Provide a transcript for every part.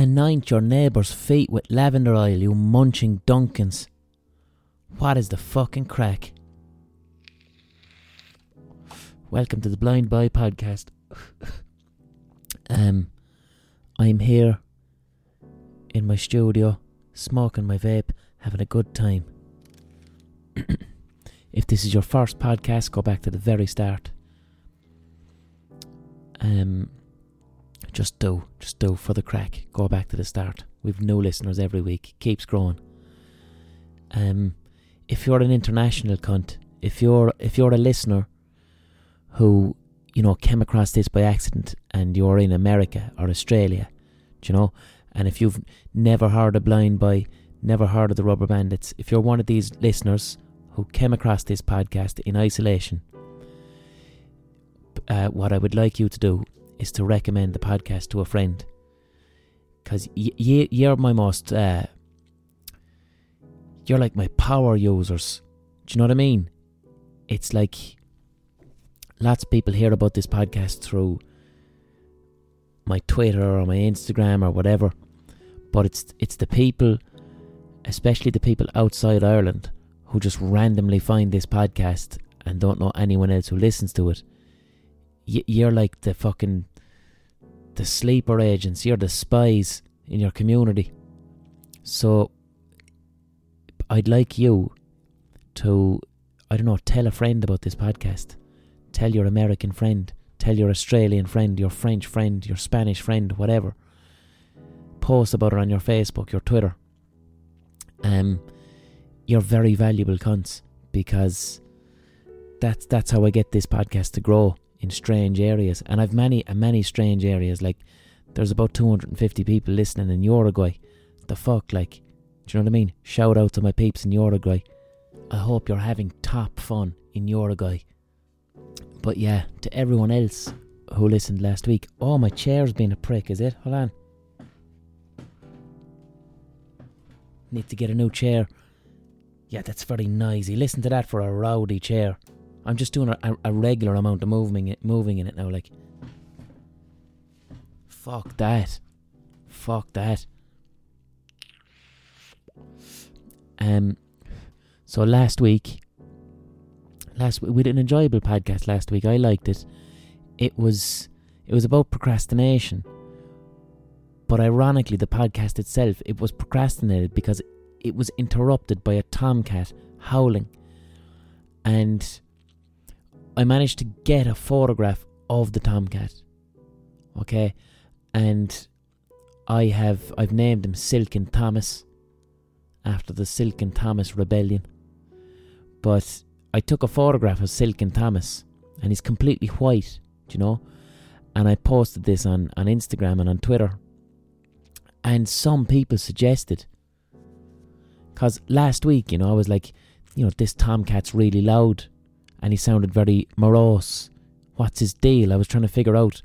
Anoint your neighbour's feet with lavender oil, you munching Duncans. What is the fucking crack? Welcome to the Blind Boy podcast. um, I'm here in my studio, smoking my vape, having a good time. if this is your first podcast, go back to the very start. Um, just do, just do for the crack. Go back to the start. We've new listeners every week. Keeps growing. Um, if you're an international cunt, if you're if you're a listener who you know came across this by accident and you're in America or Australia, you know, and if you've never heard of Blind Boy, never heard of the Rubber Bandits, if you're one of these listeners who came across this podcast in isolation, uh, what I would like you to do is to recommend the podcast to a friend. Because y- y- you're my most, uh, you're like my power users. Do you know what I mean? It's like lots of people hear about this podcast through my Twitter or my Instagram or whatever. But it's it's the people, especially the people outside Ireland, who just randomly find this podcast and don't know anyone else who listens to it. Y- you're like the fucking the sleeper agents. You're the spies in your community. So I'd like you to I don't know tell a friend about this podcast. Tell your American friend. Tell your Australian friend, your French friend, your Spanish friend, whatever. Post about it on your Facebook, your Twitter. Um, you're very valuable cunts because that's that's how I get this podcast to grow in strange areas, and I've many uh, many strange areas. Like there's about 250 people listening in Uruguay. The fuck, like, do you know what I mean? Shout out to my peeps in Uruguay. I hope you're having top fun in Uruguay. But yeah, to everyone else who listened last week, oh my chair's been a prick, is it? Hold on. Need to get a new chair. Yeah, that's very noisy. Listen to that for a rowdy chair. I'm just doing a, a regular amount of moving it, moving in it now. Like, fuck that, fuck that. Um, so last week, last we did an enjoyable podcast last week. I liked it. It was it was about procrastination, but ironically, the podcast itself it was procrastinated because it was interrupted by a tomcat howling, and I managed to get a photograph of the tomcat. Okay, and I have I've named him Silken Thomas after the Silken Thomas rebellion. But I took a photograph of Silken Thomas and he's completely white, you know? And I posted this on, on Instagram and on Twitter. And some people suggested because last week, you know, I was like, you know, this tomcat's really loud and he sounded very morose. What's his deal? I was trying to figure out.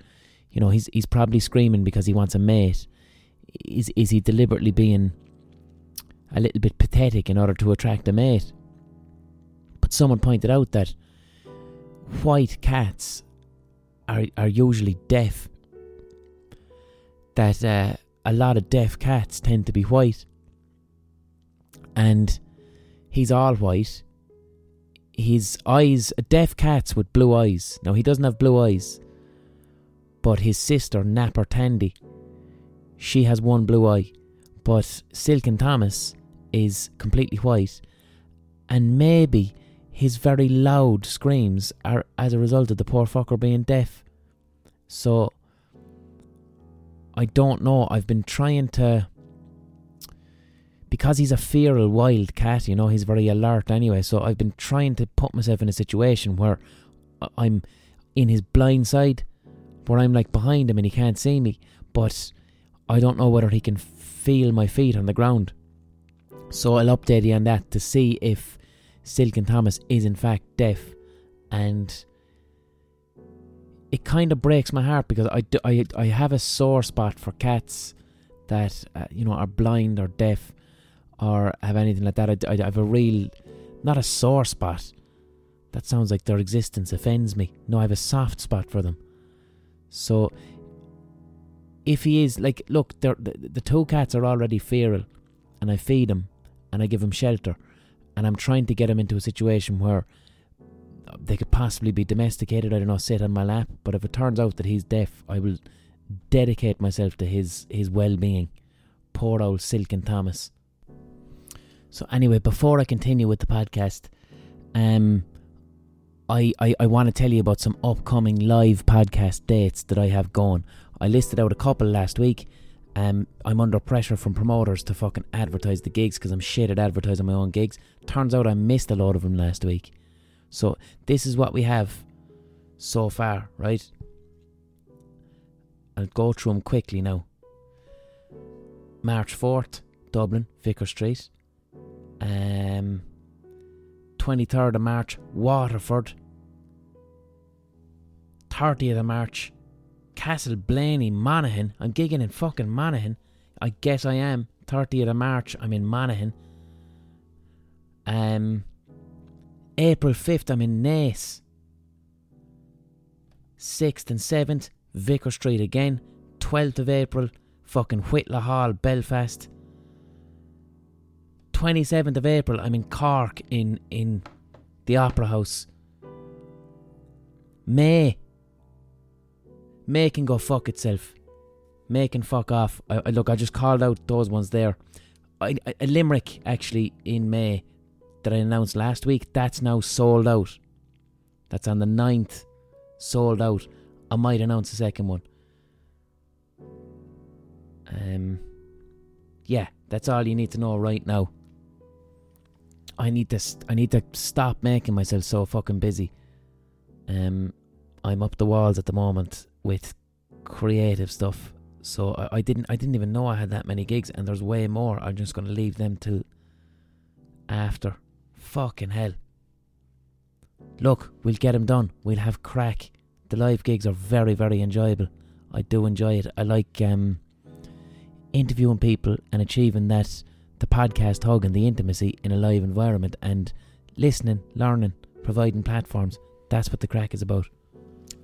You know, he's he's probably screaming because he wants a mate. Is is he deliberately being a little bit pathetic in order to attract a mate? But someone pointed out that white cats are are usually deaf. That uh, a lot of deaf cats tend to be white, and he's all white his eyes, deaf cats with blue eyes. Now, he doesn't have blue eyes, but his sister, Napper Tandy, she has one blue eye. But Silken Thomas is completely white, and maybe his very loud screams are as a result of the poor fucker being deaf. So, I don't know. I've been trying to because he's a feral wild cat, you know, he's very alert anyway. So I've been trying to put myself in a situation where I'm in his blind side, where I'm like behind him and he can't see me, but I don't know whether he can feel my feet on the ground. So I'll update you on that to see if Silken Thomas is in fact deaf, and it kind of breaks my heart because I, do, I, I have a sore spot for cats that uh, you know are blind or deaf or have anything like that. I, I, I have a real, not a sore spot. That sounds like their existence offends me. No, I have a soft spot for them. So, if he is like, look, the, the two cats are already feral, and I feed them and I give them shelter, and I'm trying to get him into a situation where they could possibly be domesticated. I don't know, sit on my lap. But if it turns out that he's deaf, I will dedicate myself to his his well being. Poor old Silken Thomas. So anyway, before I continue with the podcast, um, I, I, I want to tell you about some upcoming live podcast dates that I have going. I listed out a couple last week. Um, I'm under pressure from promoters to fucking advertise the gigs because I'm shit at advertising my own gigs. Turns out I missed a lot of them last week. So this is what we have so far, right? I'll go through them quickly now. March 4th, Dublin, Vicar Street. Um, 23rd of March, Waterford. 30th of March, Castle Castleblayney, Monaghan. I'm gigging in fucking Monaghan. I guess I am. 30th of March, I'm in Monaghan. Um, April 5th, I'm in Naas. 6th and 7th, Vicar Street again. 12th of April, fucking Whitla Hall, Belfast. 27th of April, I'm in Cork in in the Opera House. May. May can go fuck itself. May can fuck off. I, I look, I just called out those ones there. I, I, a Limerick actually in May that I announced last week. That's now sold out. That's on the 9th, sold out. I might announce a second one. Um, yeah, that's all you need to know right now. I need to st- I need to stop making myself so fucking busy. Um, I'm up the walls at the moment with creative stuff. So I, I didn't I didn't even know I had that many gigs, and there's way more. I'm just gonna leave them till after. Fucking hell. Look, we'll get them done. We'll have crack. The live gigs are very very enjoyable. I do enjoy it. I like um, interviewing people and achieving that the podcast hug and the intimacy in a live environment and listening, learning, providing platforms. That's what the crack is about.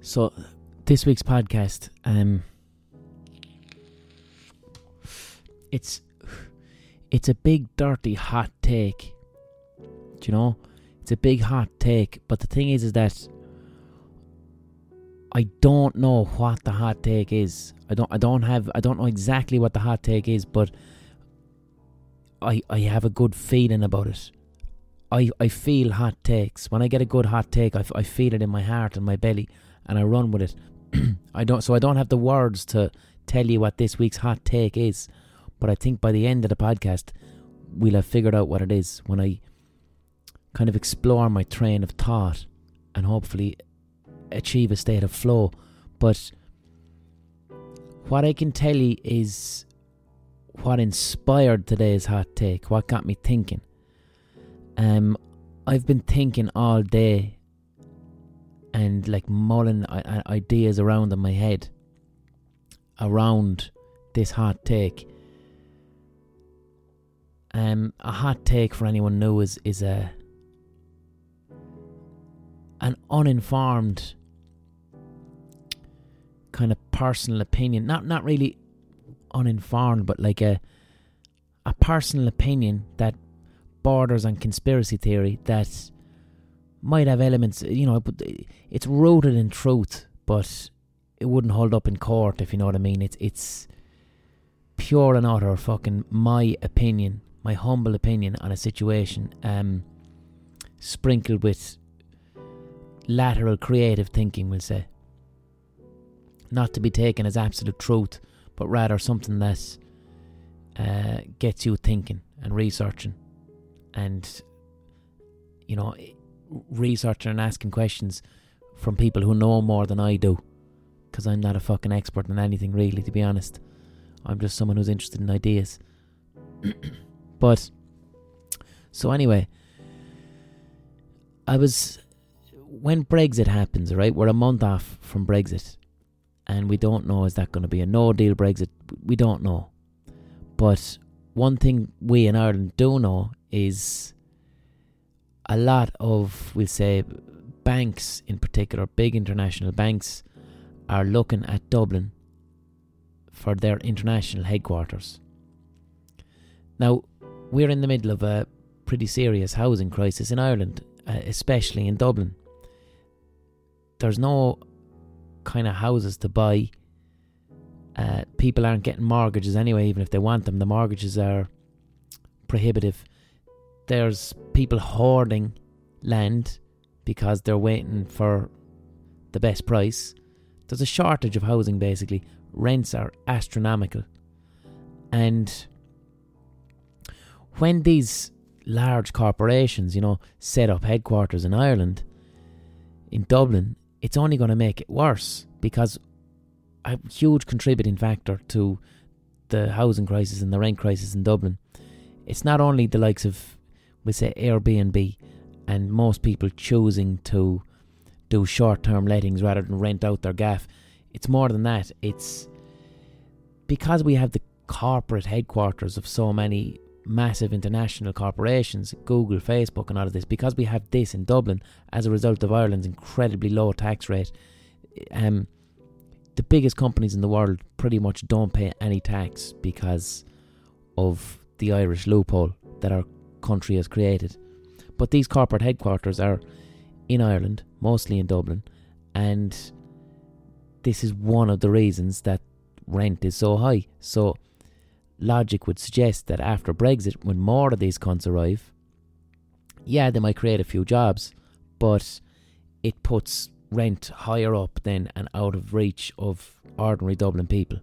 So, this week's podcast, um, it's it's a big, dirty, hot take. Do you know? It's a big, hot take. But the thing is, is that I don't know what the hot take is. I don't. I don't have. I don't know exactly what the hot take is, but I, I have a good feeling about it. I, I feel hot takes. When I get a good hot take, I, I feel it in my heart and my belly, and I run with it. I don't, so I don't have the words to tell you what this week's hot take is, but I think by the end of the podcast, we'll have figured out what it is when I kind of explore my train of thought and hopefully achieve a state of flow. But what I can tell you is what inspired today's hot take, what got me thinking. Um, I've been thinking all day and like mulling ideas around in my head around this hot take. Um, a hot take for anyone new is is a an uninformed kind of personal opinion. Not not really uninformed, but like a a personal opinion that borders on conspiracy theory that might have elements, you know, it's rooted in truth, but it wouldn't hold up in court if you know what I mean. It's it's pure and utter fucking my opinion, my humble opinion on a situation, um, sprinkled with lateral creative thinking, we'll say. Not to be taken as absolute truth, but rather something that uh, gets you thinking and researching and, you know, researching and asking questions from people who know more than I do. Because I'm not a fucking expert in anything, really, to be honest. I'm just someone who's interested in ideas. but, so anyway, I was. When Brexit happens, right? We're a month off from Brexit and we don't know is that going to be a no deal Brexit. We don't know. But one thing we in Ireland do know is a lot of, we'll say, banks in particular, big international banks, are looking at Dublin for their international headquarters. Now, we're in the middle of a pretty serious housing crisis in Ireland, uh, especially in Dublin. There's no kind of houses to buy. Uh, people aren't getting mortgages anyway, even if they want them. The mortgages are prohibitive. There's people hoarding land because they're waiting for the best price. There's a shortage of housing basically. Rents are astronomical. And when these large corporations, you know, set up headquarters in Ireland, in Dublin, it's only going to make it worse because a huge contributing factor to the housing crisis and the rent crisis in Dublin. It's not only the likes of, we say, Airbnb and most people choosing to do short term lettings rather than rent out their gaff. It's more than that. It's because we have the corporate headquarters of so many massive international corporations, Google, Facebook, and all of this, because we have this in Dublin as a result of Ireland's incredibly low tax rate, um, the biggest companies in the world pretty much don't pay any tax because of the Irish loophole that our country has created. But these corporate headquarters are in Ireland, mostly in Dublin, and this is one of the reasons that rent is so high. So logic would suggest that after Brexit, when more of these cunts arrive, yeah, they might create a few jobs, but it puts rent higher up then and out of reach of ordinary Dublin people.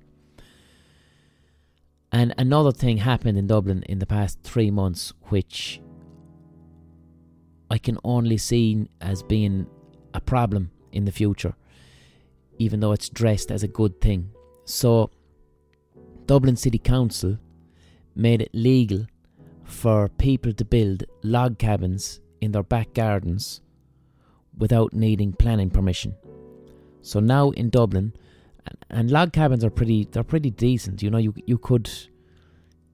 And another thing happened in Dublin in the past three months, which I can only see as being a problem in the future, even though it's dressed as a good thing. So, Dublin City Council made it legal for people to build log cabins in their back gardens without needing planning permission. So now in Dublin, and log cabins are pretty they're pretty decent. You know, you you could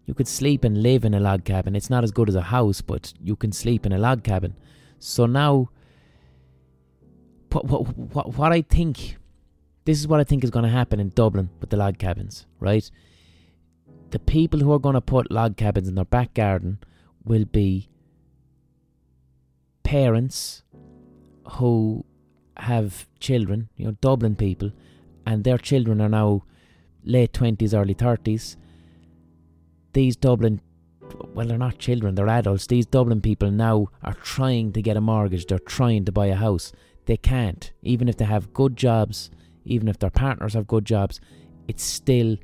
you could sleep and live in a log cabin. It's not as good as a house, but you can sleep in a log cabin. So now, what what what, what I think, this is what I think is going to happen in Dublin with the log cabins, right? The people who are going to put log cabins in their back garden will be parents who have children, you know, Dublin people, and their children are now late 20s, early 30s. These Dublin, well, they're not children, they're adults. These Dublin people now are trying to get a mortgage, they're trying to buy a house. They can't, even if they have good jobs, even if their partners have good jobs, it's still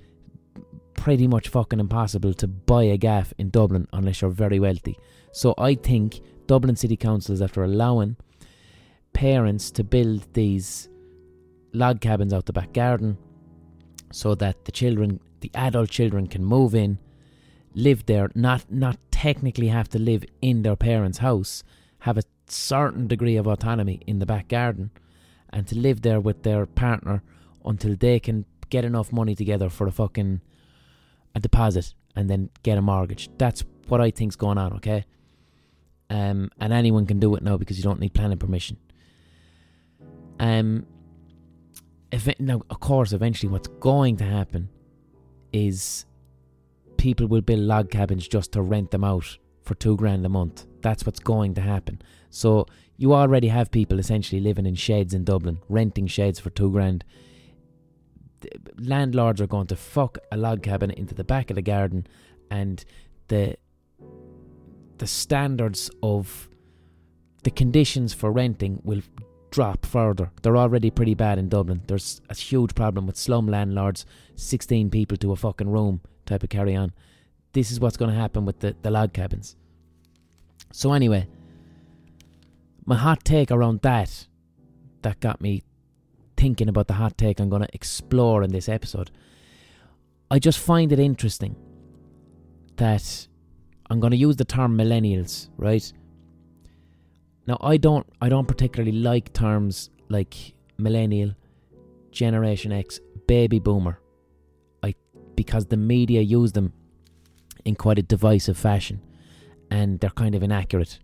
pretty much fucking impossible to buy a gaff in Dublin unless you're very wealthy. So I think Dublin City Council is after allowing parents to build these log cabins out the back garden so that the children, the adult children, can move in, live there, not not technically have to live in their parents' house, have a certain degree of autonomy in the back garden, and to live there with their partner until they can get enough money together for a fucking a deposit and then get a mortgage. That's what I think's going on, okay? Um, and anyone can do it now because you don't need planning permission. Um, if it, now, of course, eventually, what's going to happen is people will build log cabins just to rent them out for two grand a month. That's what's going to happen. So you already have people essentially living in sheds in Dublin, renting sheds for two grand landlords are going to fuck a log cabin into the back of the garden, and the the standards of the conditions for renting will drop further. They're already pretty bad in Dublin. There's a huge problem with slum landlords, 16 people to a fucking room type of carry on. This is what's going to happen with the, the log cabins. So, anyway, my hot take around that that got me thinking about the hot take I'm going to explore in this episode. I just find it interesting that I'm going to use the term millennials, right? Now I don't I don't particularly like terms like millennial, generation X, baby boomer. I because the media use them in quite a divisive fashion and they're kind of inaccurate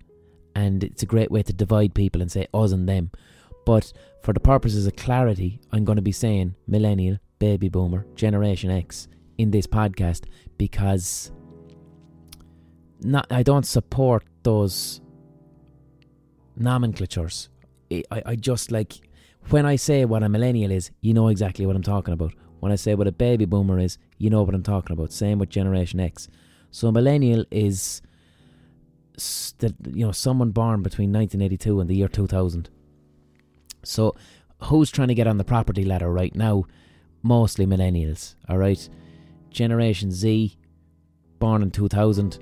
and it's a great way to divide people and say us and them. But for the purposes of clarity, I'm going to be saying millennial, baby boomer, Generation X in this podcast because not I don't support those nomenclatures. I, I just like when I say what a millennial is, you know exactly what I'm talking about. When I say what a baby boomer is, you know what I'm talking about. Same with Generation X. So millennial is that you know someone born between 1982 and the year 2000. So who's trying to get on the property ladder right now? Mostly millennials. All right, Generation Z, born in 2000.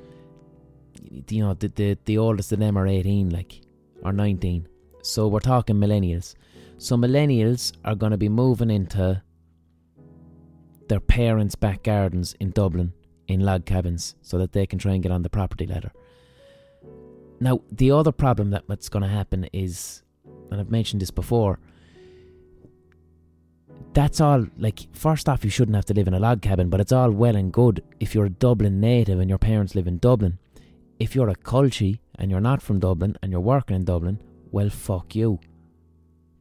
You know the the, the oldest of them are 18, like or 19. So we're talking millennials. So millennials are going to be moving into their parents' back gardens in Dublin in log cabins so that they can try and get on the property ladder. Now, the other problem that what's going to happen is, and I've mentioned this before, that's all, like, first off, you shouldn't have to live in a log cabin, but it's all well and good if you're a Dublin native and your parents live in Dublin. If you're a culchie and you're not from Dublin and you're working in Dublin, well, fuck you.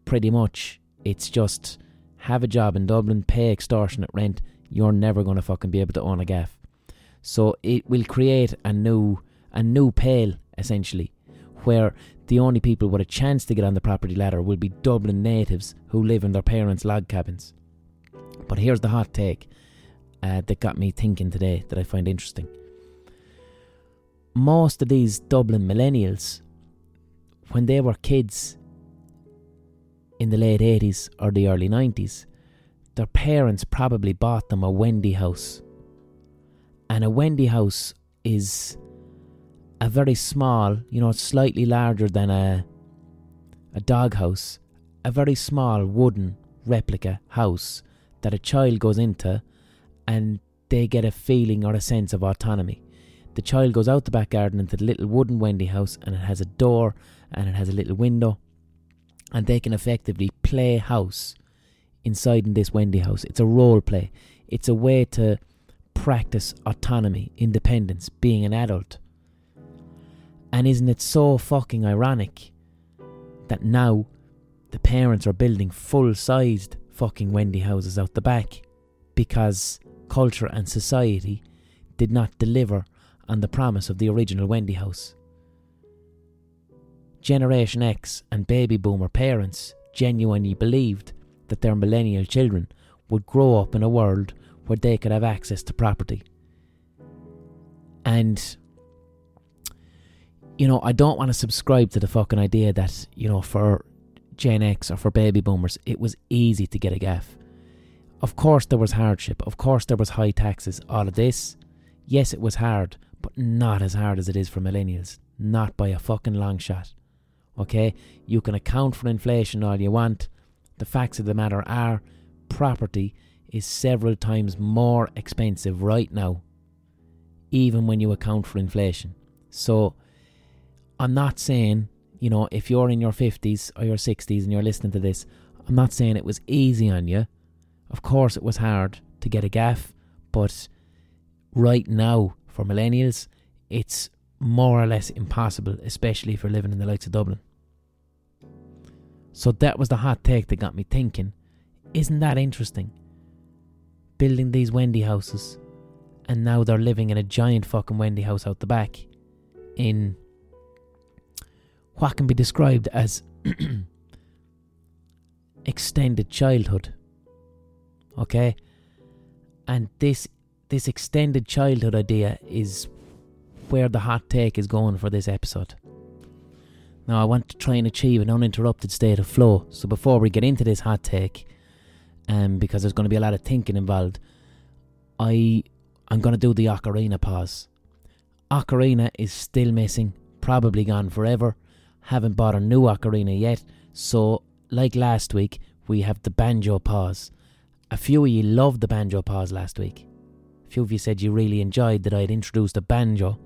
Pretty much. It's just have a job in Dublin, pay extortionate rent, you're never going to fucking be able to own a gaff. So it will create a new a new pale essentially, where the only people with a chance to get on the property ladder will be Dublin natives who live in their parents' log cabins. But here's the hot take uh, that got me thinking today that I find interesting. Most of these Dublin millennials, when they were kids in the late 80s or the early 90s, their parents probably bought them a Wendy house. And a Wendy house is a very small, you know, slightly larger than a a doghouse, a very small wooden replica house that a child goes into and they get a feeling or a sense of autonomy. The child goes out the back garden into the little wooden Wendy house and it has a door and it has a little window and they can effectively play house inside in this Wendy house. It's a role play. It's a way to practice autonomy, independence, being an adult. And isn't it so fucking ironic that now the parents are building full sized fucking Wendy houses out the back because culture and society did not deliver on the promise of the original Wendy house? Generation X and baby boomer parents genuinely believed that their millennial children would grow up in a world where they could have access to property. And you know, I don't want to subscribe to the fucking idea that, you know, for Gen X or for baby boomers, it was easy to get a gaff. Of course, there was hardship. Of course, there was high taxes. All of this, yes, it was hard, but not as hard as it is for millennials. Not by a fucking long shot. Okay? You can account for inflation all you want. The facts of the matter are property is several times more expensive right now, even when you account for inflation. So, I'm not saying, you know, if you're in your 50s or your 60s and you're listening to this, I'm not saying it was easy on you. Of course, it was hard to get a gaff, but right now, for millennials, it's more or less impossible, especially if you're living in the likes of Dublin. So that was the hot take that got me thinking isn't that interesting? Building these Wendy houses, and now they're living in a giant fucking Wendy house out the back in what can be described as extended childhood. Okay? And this this extended childhood idea is where the hot take is going for this episode. Now I want to try and achieve an uninterrupted state of flow. So before we get into this hot take, um, because there's going to be a lot of thinking involved, I I'm going to do the ocarina pause. Ocarina is still missing, probably gone forever haven't bought a new ocarina yet, so like last week, we have the banjo pause. A few of you loved the banjo pause last week. A few of you said you really enjoyed that I had introduced a banjo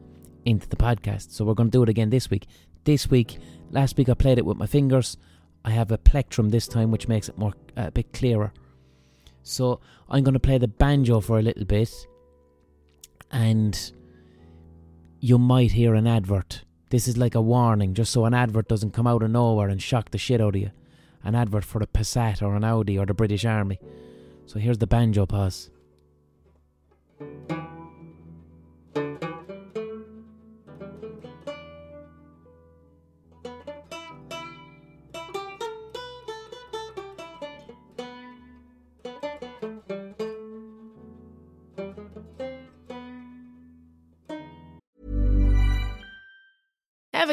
into the podcast, so we're going to do it again this week. This week, last week I played it with my fingers. I have a plectrum this time, which makes it more uh, a bit clearer. So I'm going to play the banjo for a little bit, and you might hear an advert this is like a warning, just so an advert doesn't come out of nowhere and shock the shit out of you. An advert for a Passat or an Audi or the British Army. So here's the banjo pause.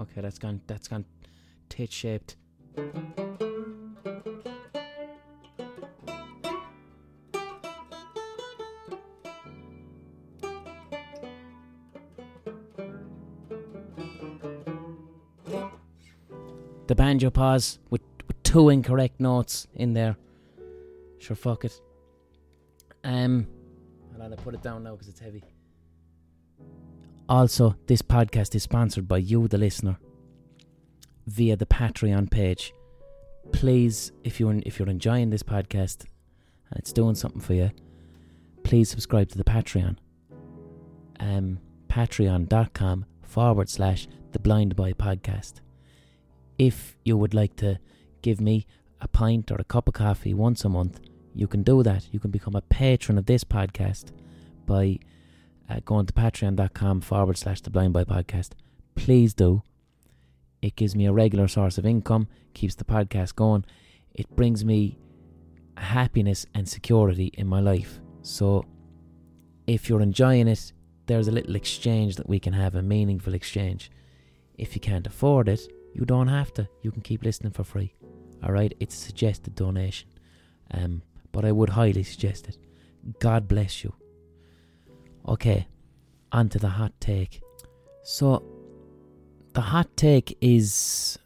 Okay, that's gone. That's gone. Tit shaped. The banjo pause with, with two incorrect notes in there. Sure, fuck it. Um, hold on, I put it down now because it's heavy. Also, this podcast is sponsored by you, the listener, via the Patreon page. Please, if you're if you're enjoying this podcast and it's doing something for you, please subscribe to the Patreon. Um, patreon.com forward slash the Blind Boy Podcast. If you would like to give me a pint or a cup of coffee once a month, you can do that. You can become a patron of this podcast by uh, going to patreon.com forward slash the blind boy podcast. Please do. It gives me a regular source of income, keeps the podcast going. It brings me happiness and security in my life. So if you're enjoying it, there's a little exchange that we can have, a meaningful exchange. If you can't afford it, you don't have to. You can keep listening for free. Alright? It's a suggested donation. Um, but I would highly suggest it. God bless you. Okay, on to the hot take. So, the hot take is.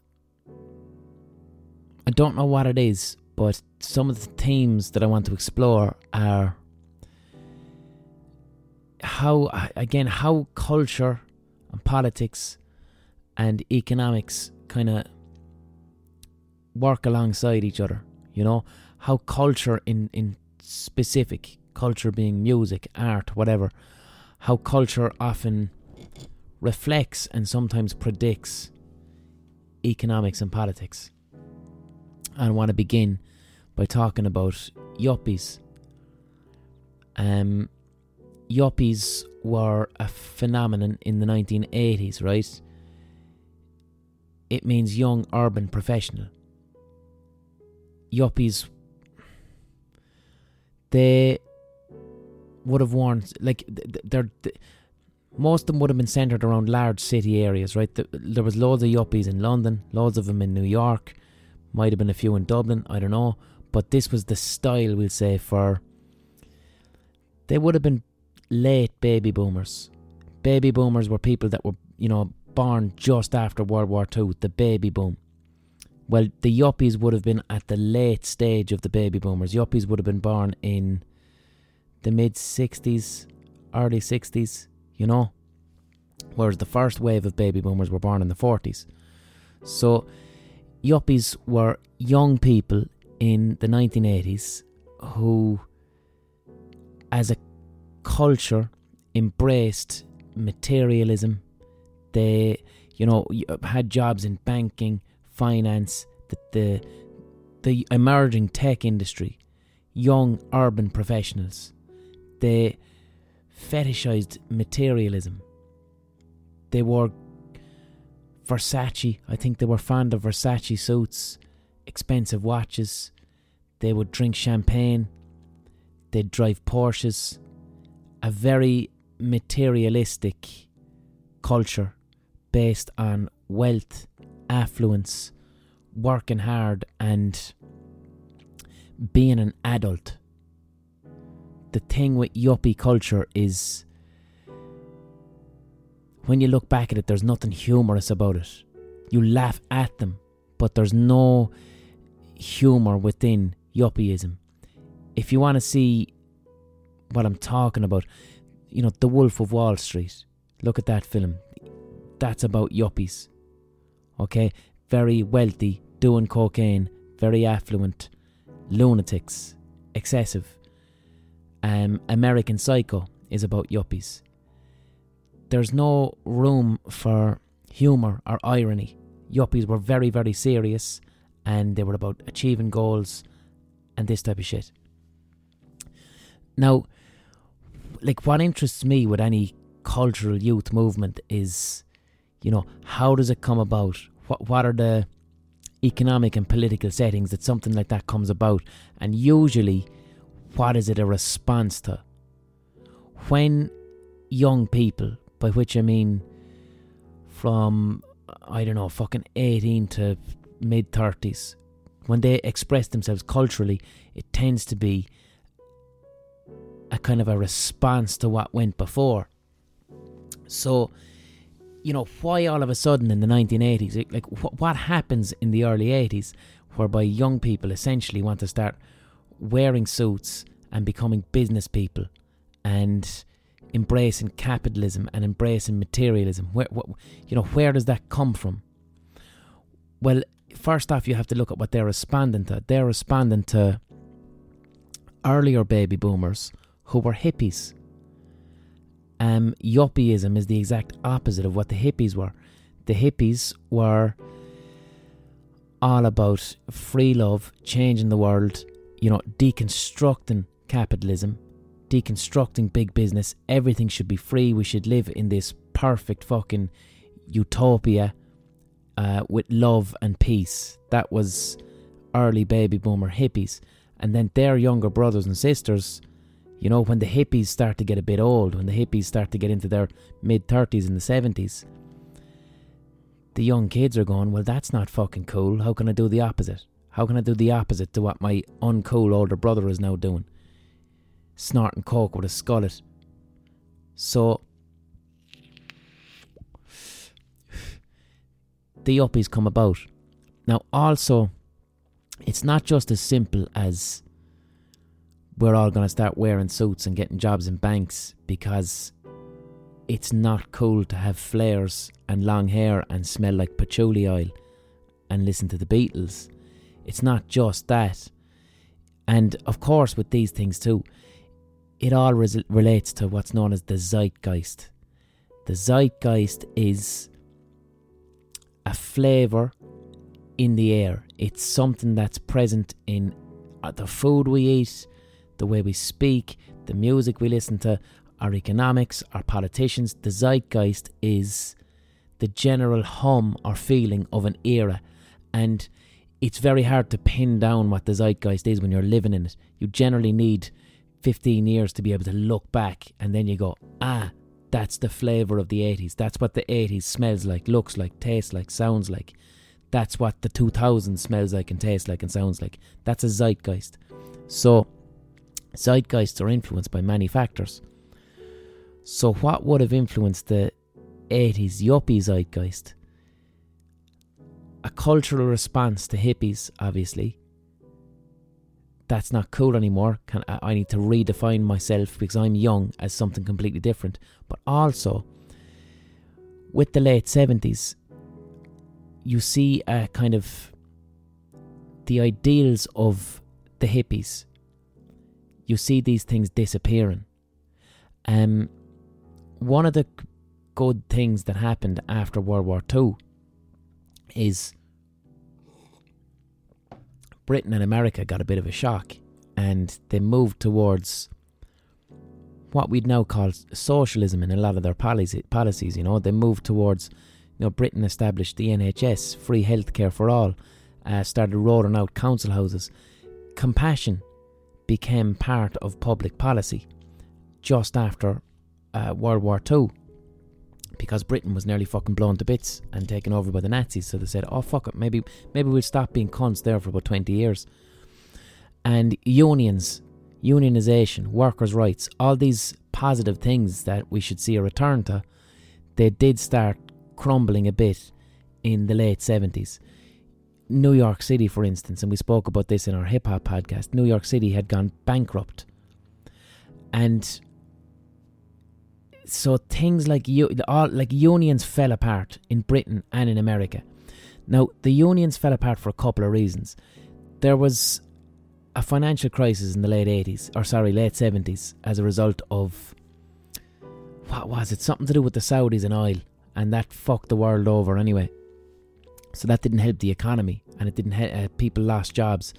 I don't know what it is, but some of the themes that I want to explore are how, again, how culture and politics and economics kind of work alongside each other. You know, how culture in, in specific, culture being music, art, whatever, how culture often reflects and sometimes predicts economics and politics. I want to begin by talking about yuppies. Um, yuppies were a phenomenon in the 1980s, right? It means young urban professional. Yuppies, they would have worn like they're. they're most of them would have been centered around large city areas, right? There was loads of yuppies in London, loads of them in New York, might have been a few in Dublin, I don't know. But this was the style, we'll say, for. They would have been late baby boomers. Baby boomers were people that were, you know, born just after World War II, the baby boom. Well, the yuppies would have been at the late stage of the baby boomers. Yuppies would have been born in the mid 60s, early 60s, you know. Whereas the first wave of baby boomers were born in the 40s. So, yuppies were young people in the 1980s who, as a culture, embraced materialism. They, you know, uh, had jobs in banking, finance, the, the, the emerging tech industry, young urban professionals. They fetishized materialism. They wore Versace. I think they were fond of Versace suits, expensive watches. They would drink champagne. They'd drive Porsches. A very materialistic culture based on wealth, affluence, working hard, and being an adult. The thing with yuppie culture is when you look back at it, there's nothing humorous about it. You laugh at them, but there's no humour within yuppieism. If you want to see what I'm talking about, you know, The Wolf of Wall Street, look at that film. That's about yuppies. Okay? Very wealthy, doing cocaine, very affluent, lunatics, excessive. Um, American Psycho is about yuppies there's no room for humour or irony. Yuppies were very, very serious and they were about achieving goals and this type of shit. Now, like what interests me with any cultural youth movement is, you know, how does it come about? What what are the economic and political settings that something like that comes about? And usually, what is it a response to? When young people by which I mean from, I don't know, fucking 18 to mid 30s. When they express themselves culturally, it tends to be a kind of a response to what went before. So, you know, why all of a sudden in the 1980s, like wh- what happens in the early 80s, whereby young people essentially want to start wearing suits and becoming business people and embracing capitalism and embracing materialism? Where, what, you know, where does that come from? Well, first off, you have to look at what they're responding to. They're responding to earlier baby boomers who were hippies. Um, yuppieism is the exact opposite of what the hippies were. The hippies were all about free love, changing the world, you know, deconstructing capitalism, deconstructing big business. Everything should be free. We should live in this perfect fucking utopia uh, with love and peace. That was early baby boomer hippies. And then their younger brothers and sisters, you know, when the hippies start to get a bit old, when the hippies start to get into their mid 30s and the 70s, the young kids are going, well, that's not fucking cool. How can I do the opposite? How can I do the opposite to what my uncool older brother is now doing? snorting coke with a skullet. So the yuppies come about. Now also it's not just as simple as we're all going to start wearing suits and getting jobs in banks because it's not cool to have flares and long hair and smell like patchouli oil and listen to the Beatles. It's not just that. And of course, with these things too, it all res- relates to what's known as the zeitgeist. The zeitgeist is a flavour in the air. It's something that's present in uh, the food we eat, the way we speak, the music we listen to, our economics, our politicians. The zeitgeist is the general hum or feeling of an era. And it's very hard to pin down what the zeitgeist is when you're living in it. You generally need 15 years to be able to look back and then you go, ah, that's the flavour of the 80s. That's what the 80s smells like, looks like, tastes like, sounds like. That's what the 2000s smells like and tastes like and sounds like. That's a zeitgeist. So, zeitgeists are influenced by many factors. So, what would have influenced the 80s yuppie zeitgeist? A cultural response to hippies, obviously, that's not cool anymore. Can, I need to redefine myself because I'm young as something completely different. But also, with the late 70s, you see a kind of the ideals of the hippies. You see these things disappearing. Um, one of the good things that happened after World War II is Britain and America got a bit of a shock and they moved towards what we'd now call socialism in a lot of their policies. You know, they moved towards, you know, Britain established the NHS, free healthcare for all, uh, started rolling out council houses. compassion became part of public policy just after uh, World War Two because Britain was nearly fucking blown to bits and taken over by the Nazis. So they said, "Oh fuck it, maybe maybe we'll stop being cons there for about twenty years." And unions, unionization, workers' rights, all these positive things that we should see a return to, they did start crumbling a bit in the late seventies. New York City, for instance, and we spoke about this in our hip hop podcast. New York City had gone bankrupt, and so things like you, all like unions fell apart in Britain and in America. Now the unions fell apart for a couple of reasons. There was a financial crisis in the late eighties, or sorry, late seventies, as a result of what was it? Something to do with the Saudis and oil, and that fucked the world over anyway. So that didn't help the economy, and it didn't help. Uh, people lost jobs.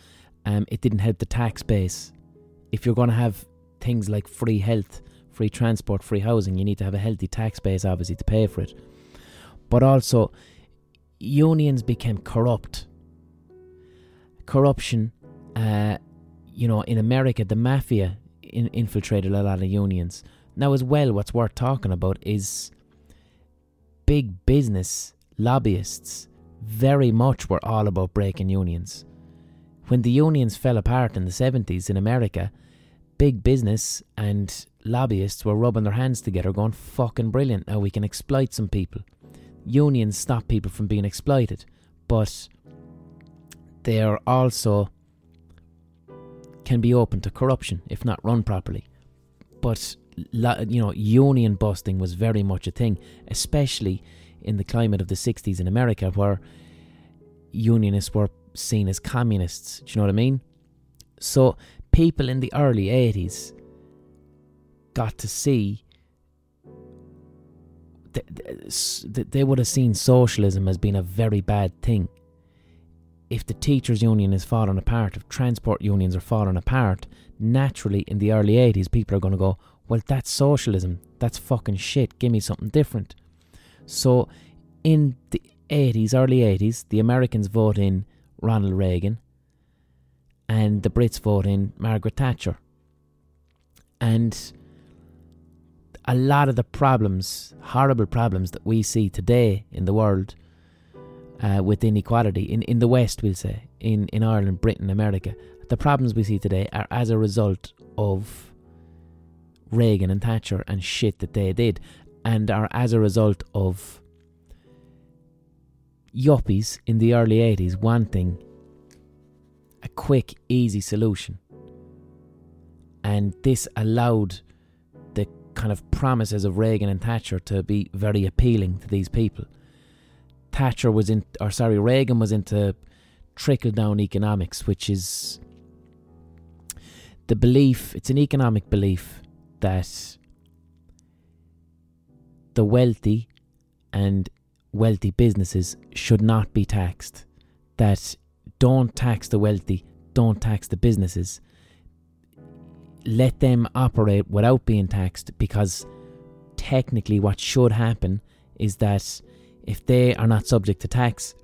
Um, it didn't help the tax base. If you're going to have things like free health, free transport, free housing, you need to have a healthy tax base, obviously, to pay for it. But also, unions became corrupt. Corruption, uh, you know, in America, the mafia in- infiltrated a lot of unions. Now, as well, what's worth talking about is big business lobbyists very much were all about breaking unions. When the unions fell apart in the 70s in America, big business and lobbyists were rubbing their hands together, going, fucking brilliant, now we can exploit some people. Unions stop people from being exploited, but they are also can be open to corruption if not run properly. But you know, union busting was very much a thing, especially in the climate of the 60s in America where unionists were seen as communists. Do you know what I mean? So people in the early 80s got to see that they would have seen socialism as being a very bad thing. If the teachers' union is falling apart, if transport unions are falling apart, naturally in the early 80s, people are going to go, Well, that's socialism. That's fucking shit. Give me something different. So, in the 80s, early 80s, the Americans vote in Ronald Reagan and the Brits vote in Margaret Thatcher. And a lot of the problems, horrible problems that we see today in the world uh, with inequality, in, in the West, we'll say, in, in Ireland, Britain, America, the problems we see today are as a result of Reagan and Thatcher and shit that they did, and are as a result of yuppies in the early 80s wanting a quick, easy solution. And this allowed kind of promises of Reagan and Thatcher to be very appealing to these people. Thatcher was in, or sorry, Reagan was into trickle down economics, which is the belief, it's an economic belief that the wealthy and wealthy businesses should not be taxed. That don't tax the wealthy, don't tax the businesses. Let them operate without being taxed because technically what should happen is that if they are not subject to tax,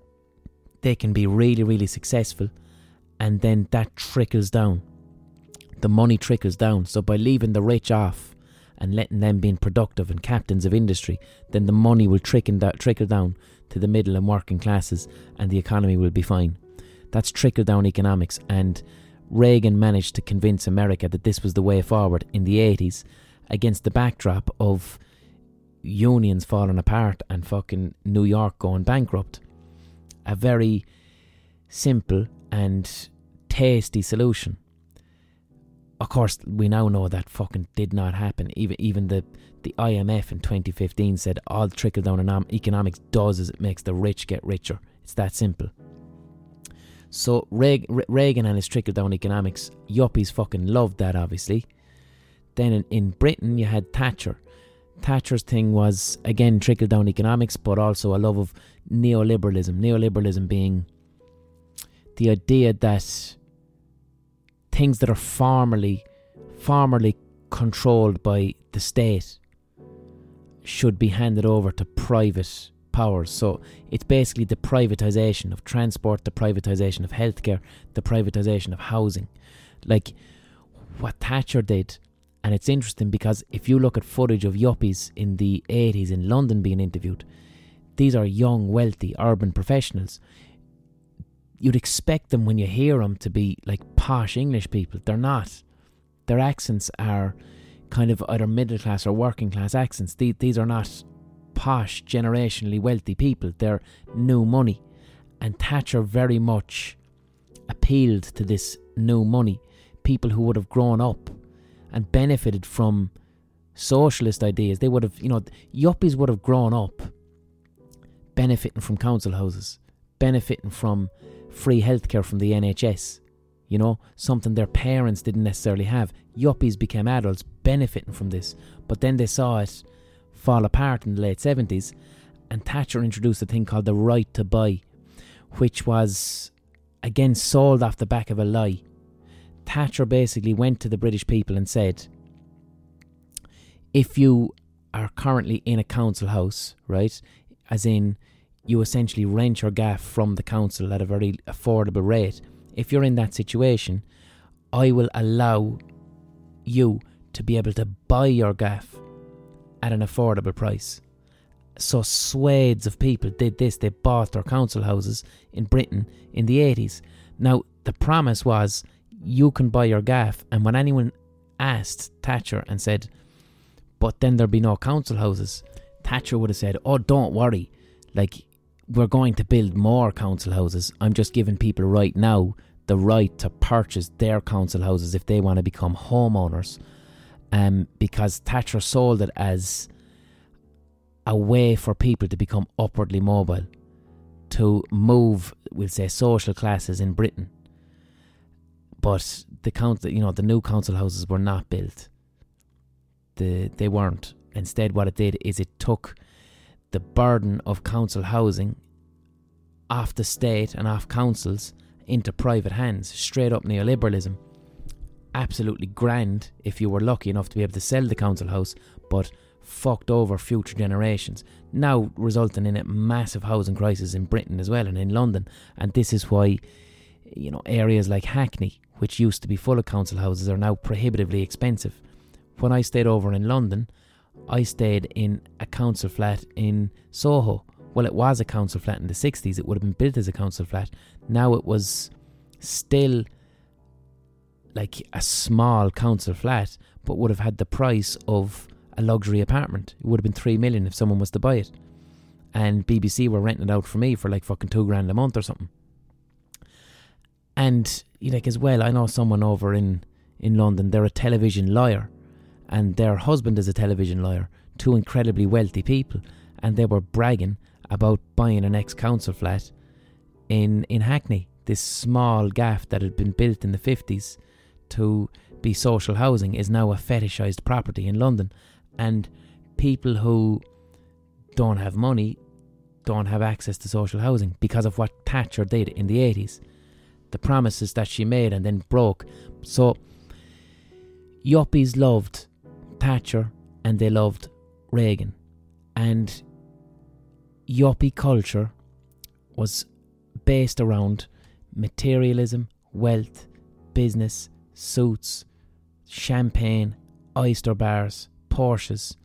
they can be really, really successful and then that trickles down. The money trickles down. So by leaving the rich off, and letting them being productive and captains of industry, then the money will trickle down to the middle and working classes and the economy will be fine. That's trickle down economics. And Reagan managed to convince America that this was the way forward in the 80s against the backdrop of unions falling apart and fucking New York going bankrupt. A very simple and tasty solution of course, we now know that fucking did not happen. Even even the the IMF in 2015 said all trickle down economics does is it makes the rich get richer. It's that simple. So Reagan and his trickle down economics, yuppies fucking loved that, obviously. Then in, in Britain, you had Thatcher. Thatcher's thing was again trickle down economics, but also a love of neoliberalism. Neoliberalism being the idea that things that are formerly formerly controlled by the state should be handed over to private powers. So it's basically the privatization of transport, the privatization of healthcare, the privatization of housing. Like what Thatcher did. And it's interesting because if you look at footage of yuppies in the 80s in London being interviewed, these are young, wealthy, urban professionals. You'd expect them when you hear them to be like posh English people. They're not. Their accents are kind of either middle class or working class accents. These, these are not posh, generationally wealthy people. They're new money. And Thatcher very much appealed to this new money. People who would have grown up and benefited from socialist ideas. They would have, you know, yuppies would have grown up benefiting from council houses, benefiting from free healthcare from the NHS. You know, something their parents didn't necessarily have. Yuppies became adults benefiting from this, but then they saw it fall apart in the late 70s, and Thatcher introduced a thing called the right to buy, which was again sold off the back of a lie. Thatcher basically went to the British people and said, if you are currently in a council house, right, as in you essentially rent your gaff from the council at a very affordable rate, if you're in that situation, I will allow you to be able to buy your gaff at an affordable price. So swathes of people did this. They bought their council houses in Britain in the 80s. Now, the promise was you can buy your gaff. And when anyone asked Thatcher and said, but then there'd be no council houses, Thatcher would have said, oh, don't worry. Like, we're going to build more council houses. I'm just giving people right now the right to purchase their council houses if they want to become homeowners. Um, because Thatcher sold it as a way for people to become upwardly mobile, to move, we'll say, social classes in Britain. But the council, you know, the new council houses were not built. The they weren't. Instead, what it did is it took the burden of council housing off the state and off councils into private hands, straight up neoliberalism. Absolutely grand if you were lucky enough to be able to sell the council house, but fucked over future generations. Now resulting in a massive housing crisis in Britain as well and in London. And this is why, you know, areas like Hackney, which used to be full of council houses, are now prohibitively expensive. When I stayed over in London, I stayed in a council flat in Soho. Well, it was a council flat in the 60s. It would have been built as a council flat. Now it was still like a small council flat, but would have had the price of a luxury apartment. It would have been three million if someone was to buy it. And BBC were renting it out for me for like fucking two grand a month or something. And you like as well, I know someone over in in London. They're a television lawyer, and their husband is a television lawyer. Two incredibly wealthy people, and they were bragging about buying an ex-council flat in in Hackney. This small gaff that had been built in the fifties to be social housing is now a fetishized property in London, and people who don't have money don't have access to social housing because of what Thatcher did in the 80s. The promises that she made and then broke. So, yuppies loved Thatcher and they loved Reagan. And yuppie culture was based around materialism, wealth, business, suits, champagne, oyster bars, Porsches,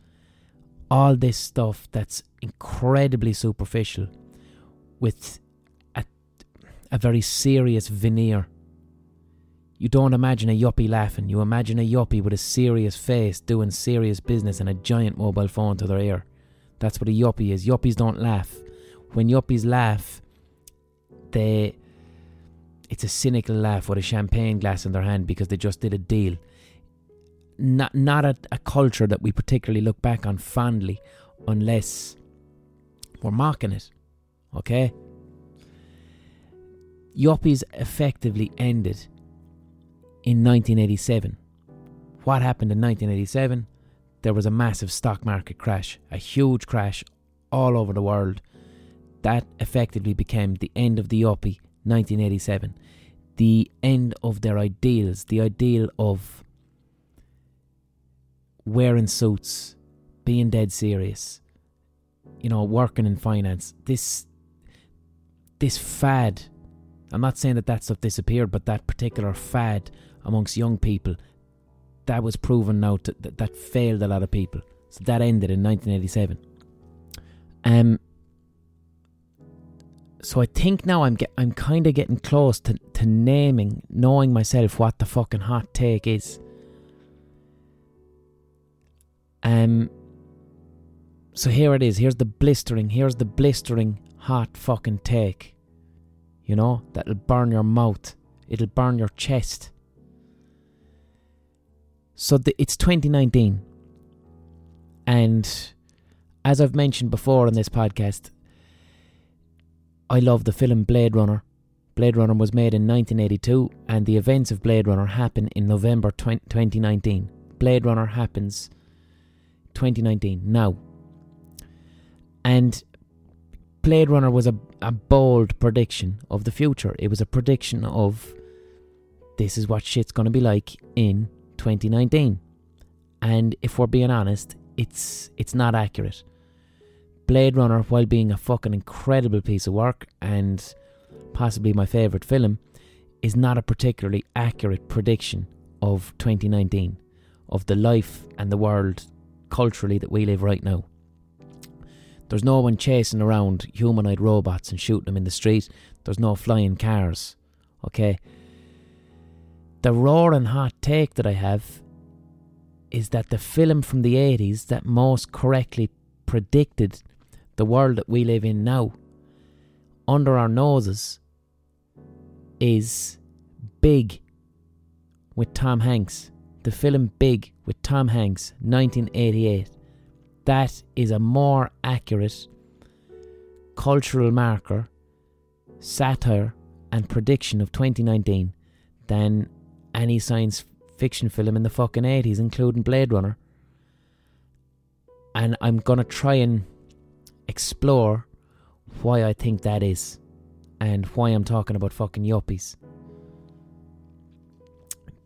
all this stuff that's incredibly superficial with a, a very serious veneer. You don't imagine a yuppie laughing, you imagine a yuppie with a serious face doing serious business and a giant mobile phone to their ear. That's what a yuppie is. Yuppies don't laugh. When yuppies laugh, they it's a cynical laugh with a champagne glass in their hand because they just did a deal not not a, a culture that we particularly look back on fondly unless we're mocking it. Okay? Yuppies effectively ended in 1987. What happened in 1987? There was a massive stock market crash, a huge crash all over the world. That effectively became the end of the Yuppie 1987. The end of their ideals, the ideal of wearing suits, being dead serious, you know, working in finance, this this fad. I'm not saying that that stuff disappeared, but that particular fad amongst young people, that was proven now that that failed a lot of people. So that ended in 1987. Um. So I think now I'm get, I'm kind of getting close to, to naming, knowing myself what the fucking hot take is. Um. So here it is. Here's the blistering. Here's the blistering hot fucking take. You know that'll burn your mouth. It'll burn your chest. So the, it's 2019, and as I've mentioned before on this podcast, I love the film Blade Runner. Blade Runner was made in 1982, and the events of Blade Runner happen in November 20, 2019. Blade Runner happens 2019 now. And Blade Runner was a, a bold prediction of the future. It was a prediction of this is what shit's going to be like in 2019. And if we're being honest, it's it's not accurate. Blade Runner, while being a fucking incredible piece of work and possibly my favourite film, is not a particularly accurate prediction of 2019, of the life and the world culturally that we live right now. There's no one chasing around humanoid robots and shooting them in the street. There's no flying cars. Okay? The roaring hot take that I have is that the film from the 80s that most correctly predicted the world that we live in now under our noses is Big with Tom Hanks. The film Big with Tom Hanks, 1988 that is a more accurate cultural marker, satire, and prediction of 2019 than any science fiction film in the fucking 80s, including Blade Runner. And I'm gonna try and explore why I think that is and why I'm talking about fucking yuppies.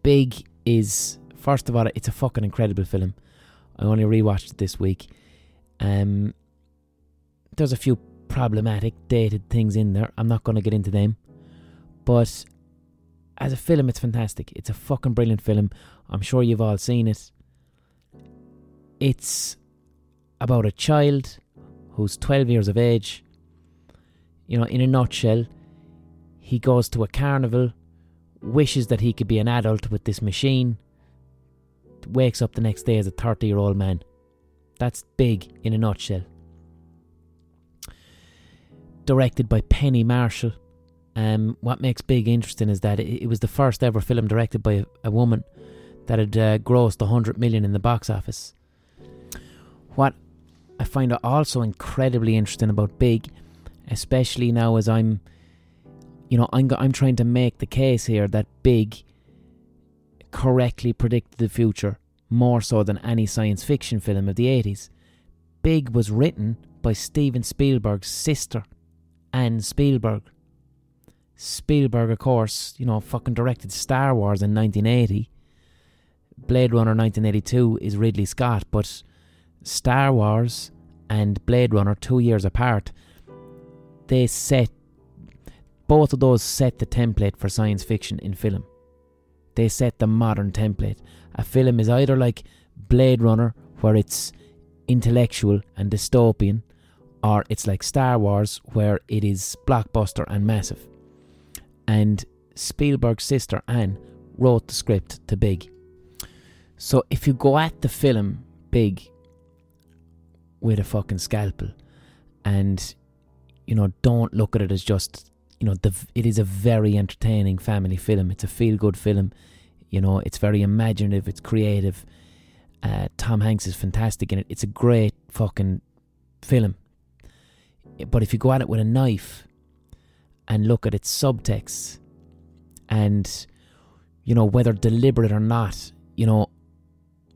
Big is, first of all, it's a fucking incredible film. I only rewatched it this week. Um, there's a few problematic, dated things in there. I'm not going to get into them. But as a film, it's fantastic. It's a fucking brilliant film. I'm sure you've all seen it. It's about a child who's 12 years of age. You know, in a nutshell, he goes to a carnival, wishes that he could be an adult with this machine, wakes up the next day as a 30 year old man. That's big in a nutshell. Directed by Penny Marshall. Um, what makes Big interesting is that it, it was the first ever film directed by a, a woman that had uh, grossed 100 million in the box office. What I find it also incredibly interesting about Big, especially now as I'm, you know, I'm, I'm trying to make the case here that Big correctly predicted the future more so than any science fiction film of the 80s. Big was written by Steven Spielberg's sister, Anne Spielberg. Spielberg, of course, you know, fucking directed Star Wars in 1980. Blade Runner 1982 is Ridley Scott, but Star Wars and Blade Runner, two years apart, they set, both of those set the template for science fiction in film. They set the modern template. A film is either like Blade Runner, where it's intellectual and dystopian, or it's like Star Wars, where it is blockbuster and massive. And Spielberg's sister Anne wrote the script to Big. So if you go at the film Big with a fucking scalpel and you know don't look at it as just you know the it is a very entertaining family film it's a feel good film you know, it's very imaginative, it's creative. Uh, Tom Hanks is fantastic in it. It's a great fucking film. But if you go at it with a knife and look at its subtext and, you know, whether deliberate or not, you know,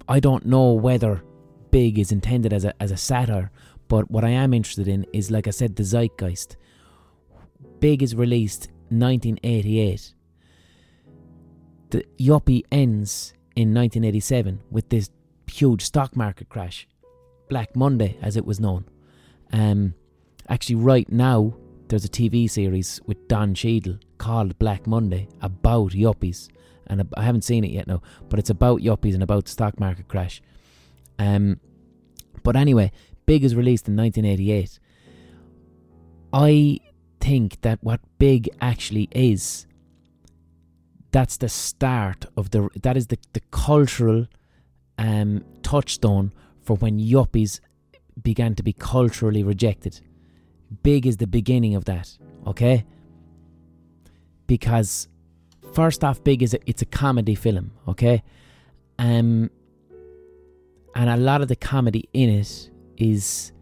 I don't know whether Big is intended as a, as a satire, but what I am interested in is, like I said, the zeitgeist. Big is released 1988 the yuppie ends in 1987 with this huge stock market crash, Black Monday as it was known. Um, actually, right now there's a TV series with Don Cheadle called Black Monday about yuppies, and I haven't seen it yet now, but it's about yuppies and about the stock market crash. Um, but anyway, Big is released in 1988. I think that what Big actually is, that's the start of the that is the the cultural um, touchstone for when yuppies began to be culturally rejected. Big is the beginning of that, okay? Because first off, Big is a, it's a comedy film, okay? Um, and a lot of the comedy in it is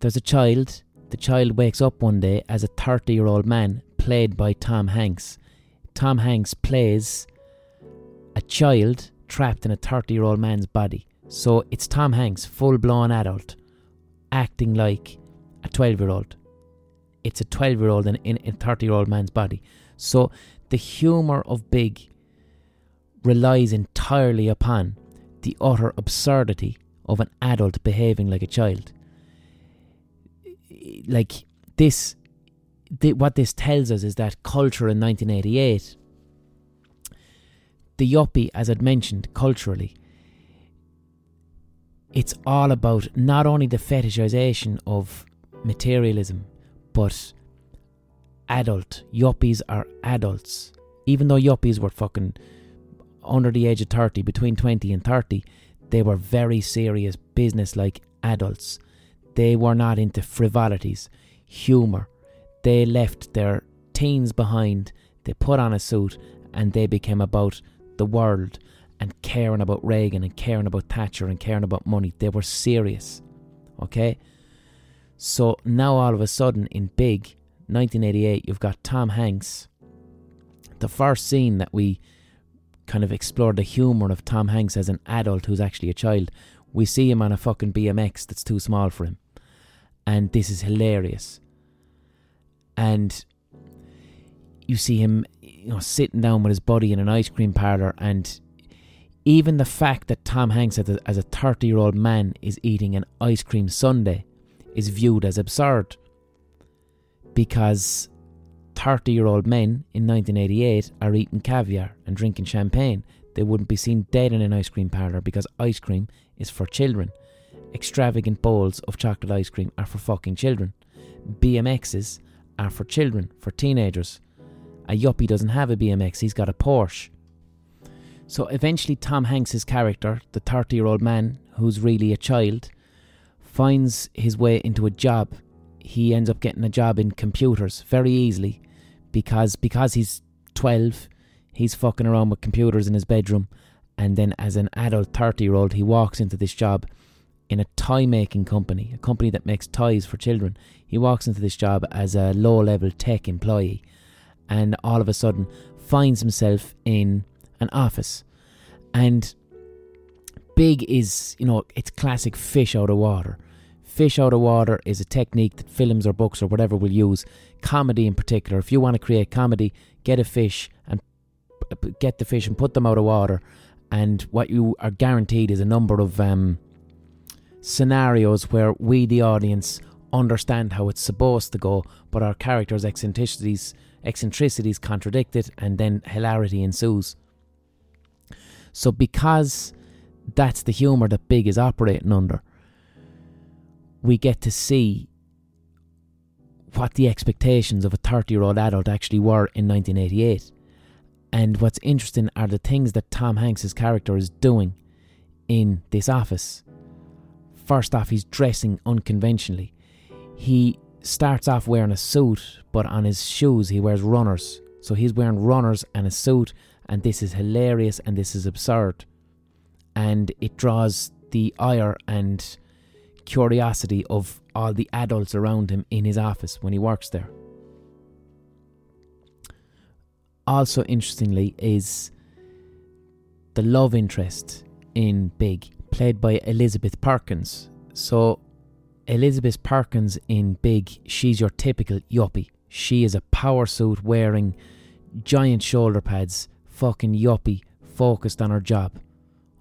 there's a child. The child wakes up one day as a 30 year old man, played by Tom Hanks. Tom Hanks plays a child trapped in a 30 year old man's body. So it's Tom Hanks, full blown adult, acting like a 12 year old. It's a 12 year old in, in a 30 year old man's body. So the humour of Big relies entirely upon the utter absurdity of an adult behaving like a child. Like this, what this tells us is that culture in 1988 the yuppie, as I'd mentioned, culturally, it's all about not only the fetishization of materialism, but adult. Yuppies are adults. Even though yuppies were fucking under the age of 30, between 20 and 30, they were very serious, business like adults. They were not into frivolities, humour. They left their teens behind, they put on a suit, and they became about the world and caring about Reagan and caring about Thatcher and caring about money. They were serious. Okay? So now all of a sudden in Big, 1988, you've got Tom Hanks. The first scene that we kind of explore the humour of Tom Hanks as an adult who's actually a child. We see him on a fucking BMX that's too small for him. And this is hilarious. And you see him you know, sitting down with his buddy in an ice cream parlour, and even the fact that Tom Hanks, as a 30 year old man, is eating an ice cream sundae is viewed as absurd. Because 30 year old men in 1988 are eating caviar and drinking champagne. They wouldn't be seen dead in an ice cream parlour because ice cream is for children. Extravagant bowls of chocolate ice cream are for fucking children. BMXs are for children, for teenagers. A yuppie doesn't have a BMX, he's got a Porsche. So eventually, Tom Hanks's character, the 30 year old man who's really a child, finds his way into a job. He ends up getting a job in computers very easily because because he's 12, he's fucking around with computers in his bedroom. And then, as an adult 30 year old, he walks into this job in a toy making company, a company that makes toys for children. He walks into this job as a low level tech employee and all of a sudden finds himself in an office. And big is, you know, it's classic fish out of water. Fish out of water is a technique that films or books or whatever will use. Comedy in particular. If you want to create comedy, get a fish and get the fish and put them out of water. And what you are guaranteed is a number of um, scenarios where we, the audience, understand how it's supposed to go, but our characters' eccentricities eccentricities contradict it, and then hilarity ensues. So, because that's the humour that Big is operating under, we get to see what the expectations of a 30 year old adult actually were in 1988. And what's interesting are the things that Tom Hanks's character is doing in this office. First off, he's dressing unconventionally. He starts off wearing a suit, but on his shoes he wears runners. So he's wearing runners and a suit, and this is hilarious and this is absurd. And it draws the ire and curiosity of all the adults around him in his office when he works there. Also, interestingly, is the love interest in Big, played by Elizabeth Perkins. So, Elizabeth Perkins in Big, she's your typical yuppie. She is a power suit wearing giant shoulder pads, fucking yuppie, focused on her job.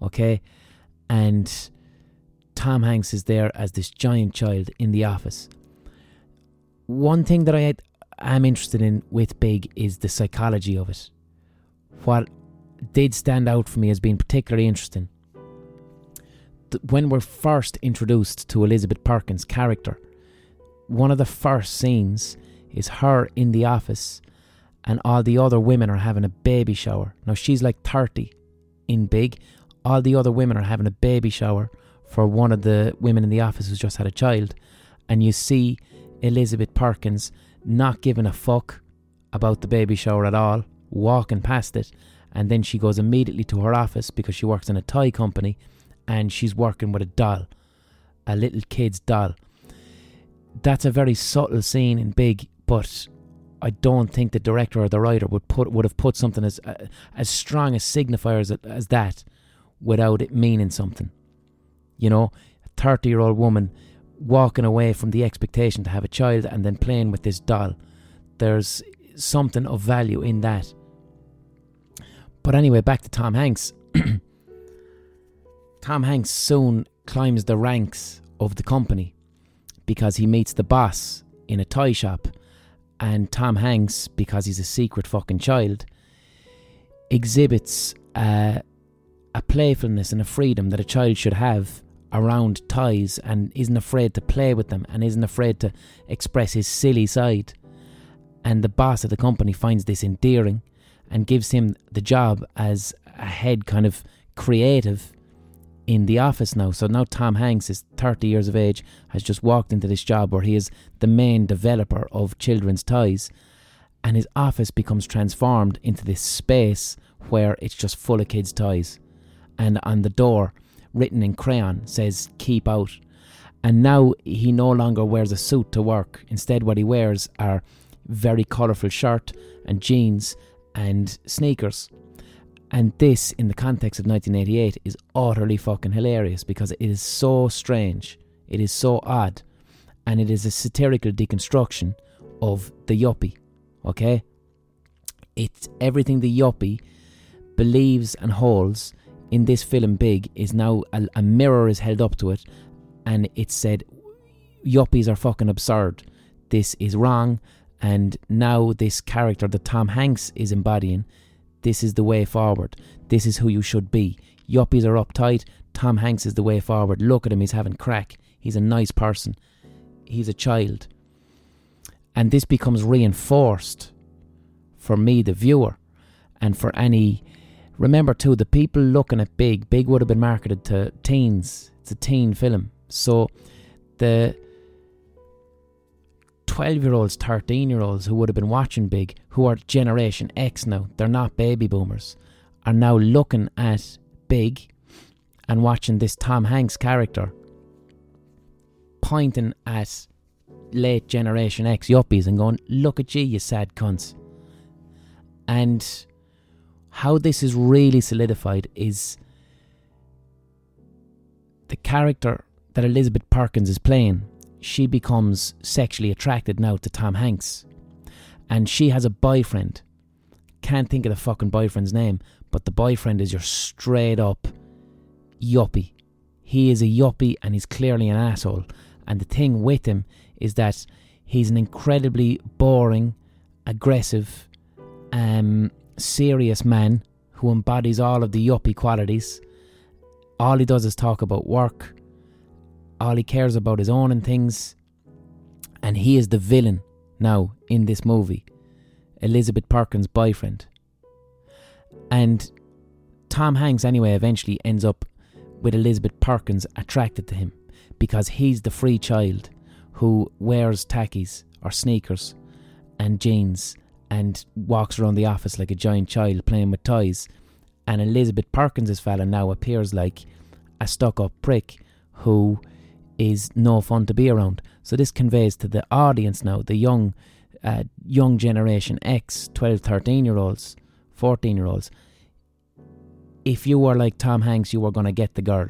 Okay? And Tom Hanks is there as this giant child in the office. One thing that I am interested in with Big is the psychology of it. What did stand out for me as being particularly interesting when we're first introduced to Elizabeth Perkins' character, one of the first scenes is her in the office and all the other women are having a baby shower. Now she's like 30 in big. All the other women are having a baby shower for one of the women in the office who's just had a child. And you see Elizabeth Perkins not giving a fuck about the baby shower at all, walking past it. And then she goes immediately to her office because she works in a toy company and she's working with a doll, a little kid's doll. That's a very subtle scene in Big, but I don't think the director or the writer would put would have put something as uh, as strong a signifier as, as that without it meaning something. You know, a thirty year old woman walking away from the expectation to have a child and then playing with this doll. There's something of value in that. But anyway, back to Tom Hanks. Tom Hanks soon climbs the ranks of the company because he meets the boss in a toy shop. And Tom Hanks, because he's a secret fucking child, exhibits uh, a playfulness and a freedom that a child should have around toys and isn't afraid to play with them and isn't afraid to express his silly side. And the boss of the company finds this endearing and gives him the job as a head kind of creative in the office now. So now Tom Hanks is 30 years of age, has just walked into this job where he is the main developer of children's toys, and his office becomes transformed into this space where it's just full of kids' toys. And on the door, written in crayon, says keep out. And now he no longer wears a suit to work. Instead, what he wears are very colourful shirt and jeans and sneakers. And this, in the context of 1988, is utterly fucking hilarious because it is so strange, it is so odd, and it is a satirical deconstruction of the yuppie. Okay? It's everything the yuppie believes and holds in this film Big is now a, a mirror is held up to it, and it said, Yuppies are fucking absurd. This is wrong. And now, this character that Tom Hanks is embodying this is the way forward. This is who you should be. Yuppies are uptight. Tom Hanks is the way forward. Look at him, he's having crack. He's a nice person. He's a child. And this becomes reinforced for me, the viewer, and for any. Remember, too, the people looking at Big, Big would have been marketed to teens. It's a teen film. So the 12 year olds, 13 year olds who would have been watching Big, who are Generation X now, they're not baby boomers, are now looking at Big and watching this Tom Hanks character pointing at late Generation X yuppies and going, Look at you, you sad cunts. And how this is really solidified is the character that Elizabeth Perkins is playing she becomes sexually attracted now to Tom Hanks. And she has a boyfriend. Can't think of the fucking boyfriend's name, but the boyfriend is your straight up yuppie. He is a yuppie and he's clearly an asshole. And the thing with him is that he's an incredibly boring, aggressive, um, serious man who embodies all of the yuppie qualities. All he does is talk about work, all he cares about is owning things. And he is the villain now in this movie. Elizabeth Perkins' boyfriend. And Tom Hanks, anyway, eventually ends up with Elizabeth Perkins attracted to him because he's the free child who wears tackies or sneakers and jeans and walks around the office like a giant child playing with toys. And Elizabeth Perkins' fella now appears like a stuck up prick who is no fun to be around. So this conveys to the audience now, the young, uh, young generation X, 12, 13 year olds, 14 year olds. If you were like Tom Hanks, you were going to get the girl.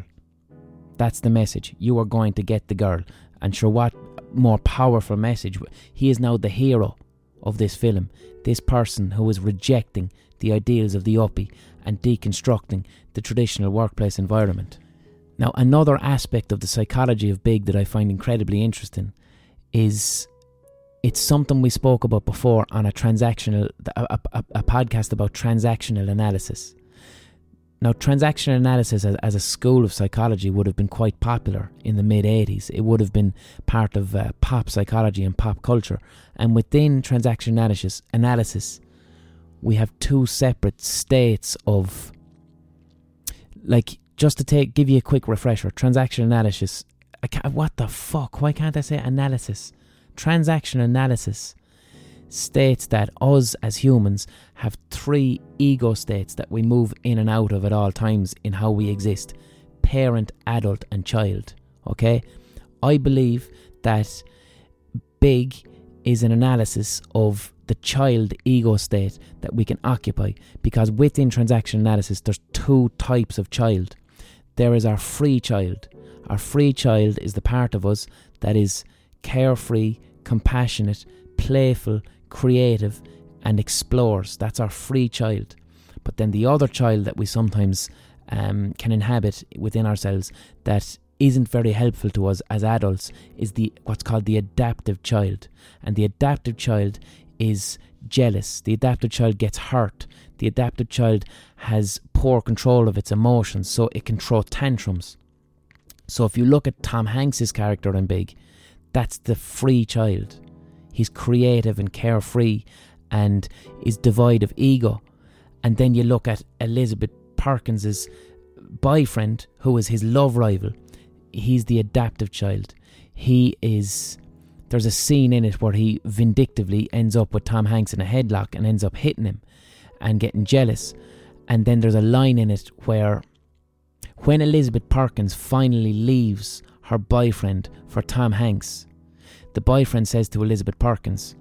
That's the message. You are going to get the girl. And sure, what more powerful message? He is now the hero of this film. This person who is rejecting the ideals of the yuppie and deconstructing the traditional workplace environment. Now, another aspect of the psychology of big that I find incredibly interesting is it's something we spoke about before on a transactional a, a, a podcast about transactional analysis. Now, transactional analysis as, as, a school of psychology would have been quite popular in the mid 80s. It would have been part of uh, pop psychology and pop culture. And within transaction analysis, analysis, we have two separate states of, like, just to take give you a quick refresher. Transaction analysis. what the fuck? Why can't I say analysis? Transaction analysis states that us as humans have three ego states that we move in and out of at all times in how we exist parent, adult, and child. Okay? I believe that big is an analysis of the child ego state that we can occupy because within transaction analysis there's two types of child. There is our free child. Our free child is the part of us that is carefree, compassionate, playful, creative, and explores. That's our free child. But then the other child that we sometimes um, can inhabit within ourselves that isn't very helpful to us as adults is the what's called the adaptive child. And the adaptive child is jealous. The adaptive child gets hurt. The adaptive child has poor control of its emotions, so it can throw tantrums. So if you look at Tom Hanks's character in Big, that's the free child. He's creative and carefree and is devoid of ego. And then you look at Elizabeth Perkins's boyfriend, who is his love rival. He's the adaptive child. He is. There's a scene in it where he vindictively ends up with Tom Hanks in a headlock and ends up hitting him and getting jealous. And then there's a line in it where when Elizabeth Perkins finally leaves her boyfriend for Tom Hanks, the boyfriend says to Elizabeth Perkins,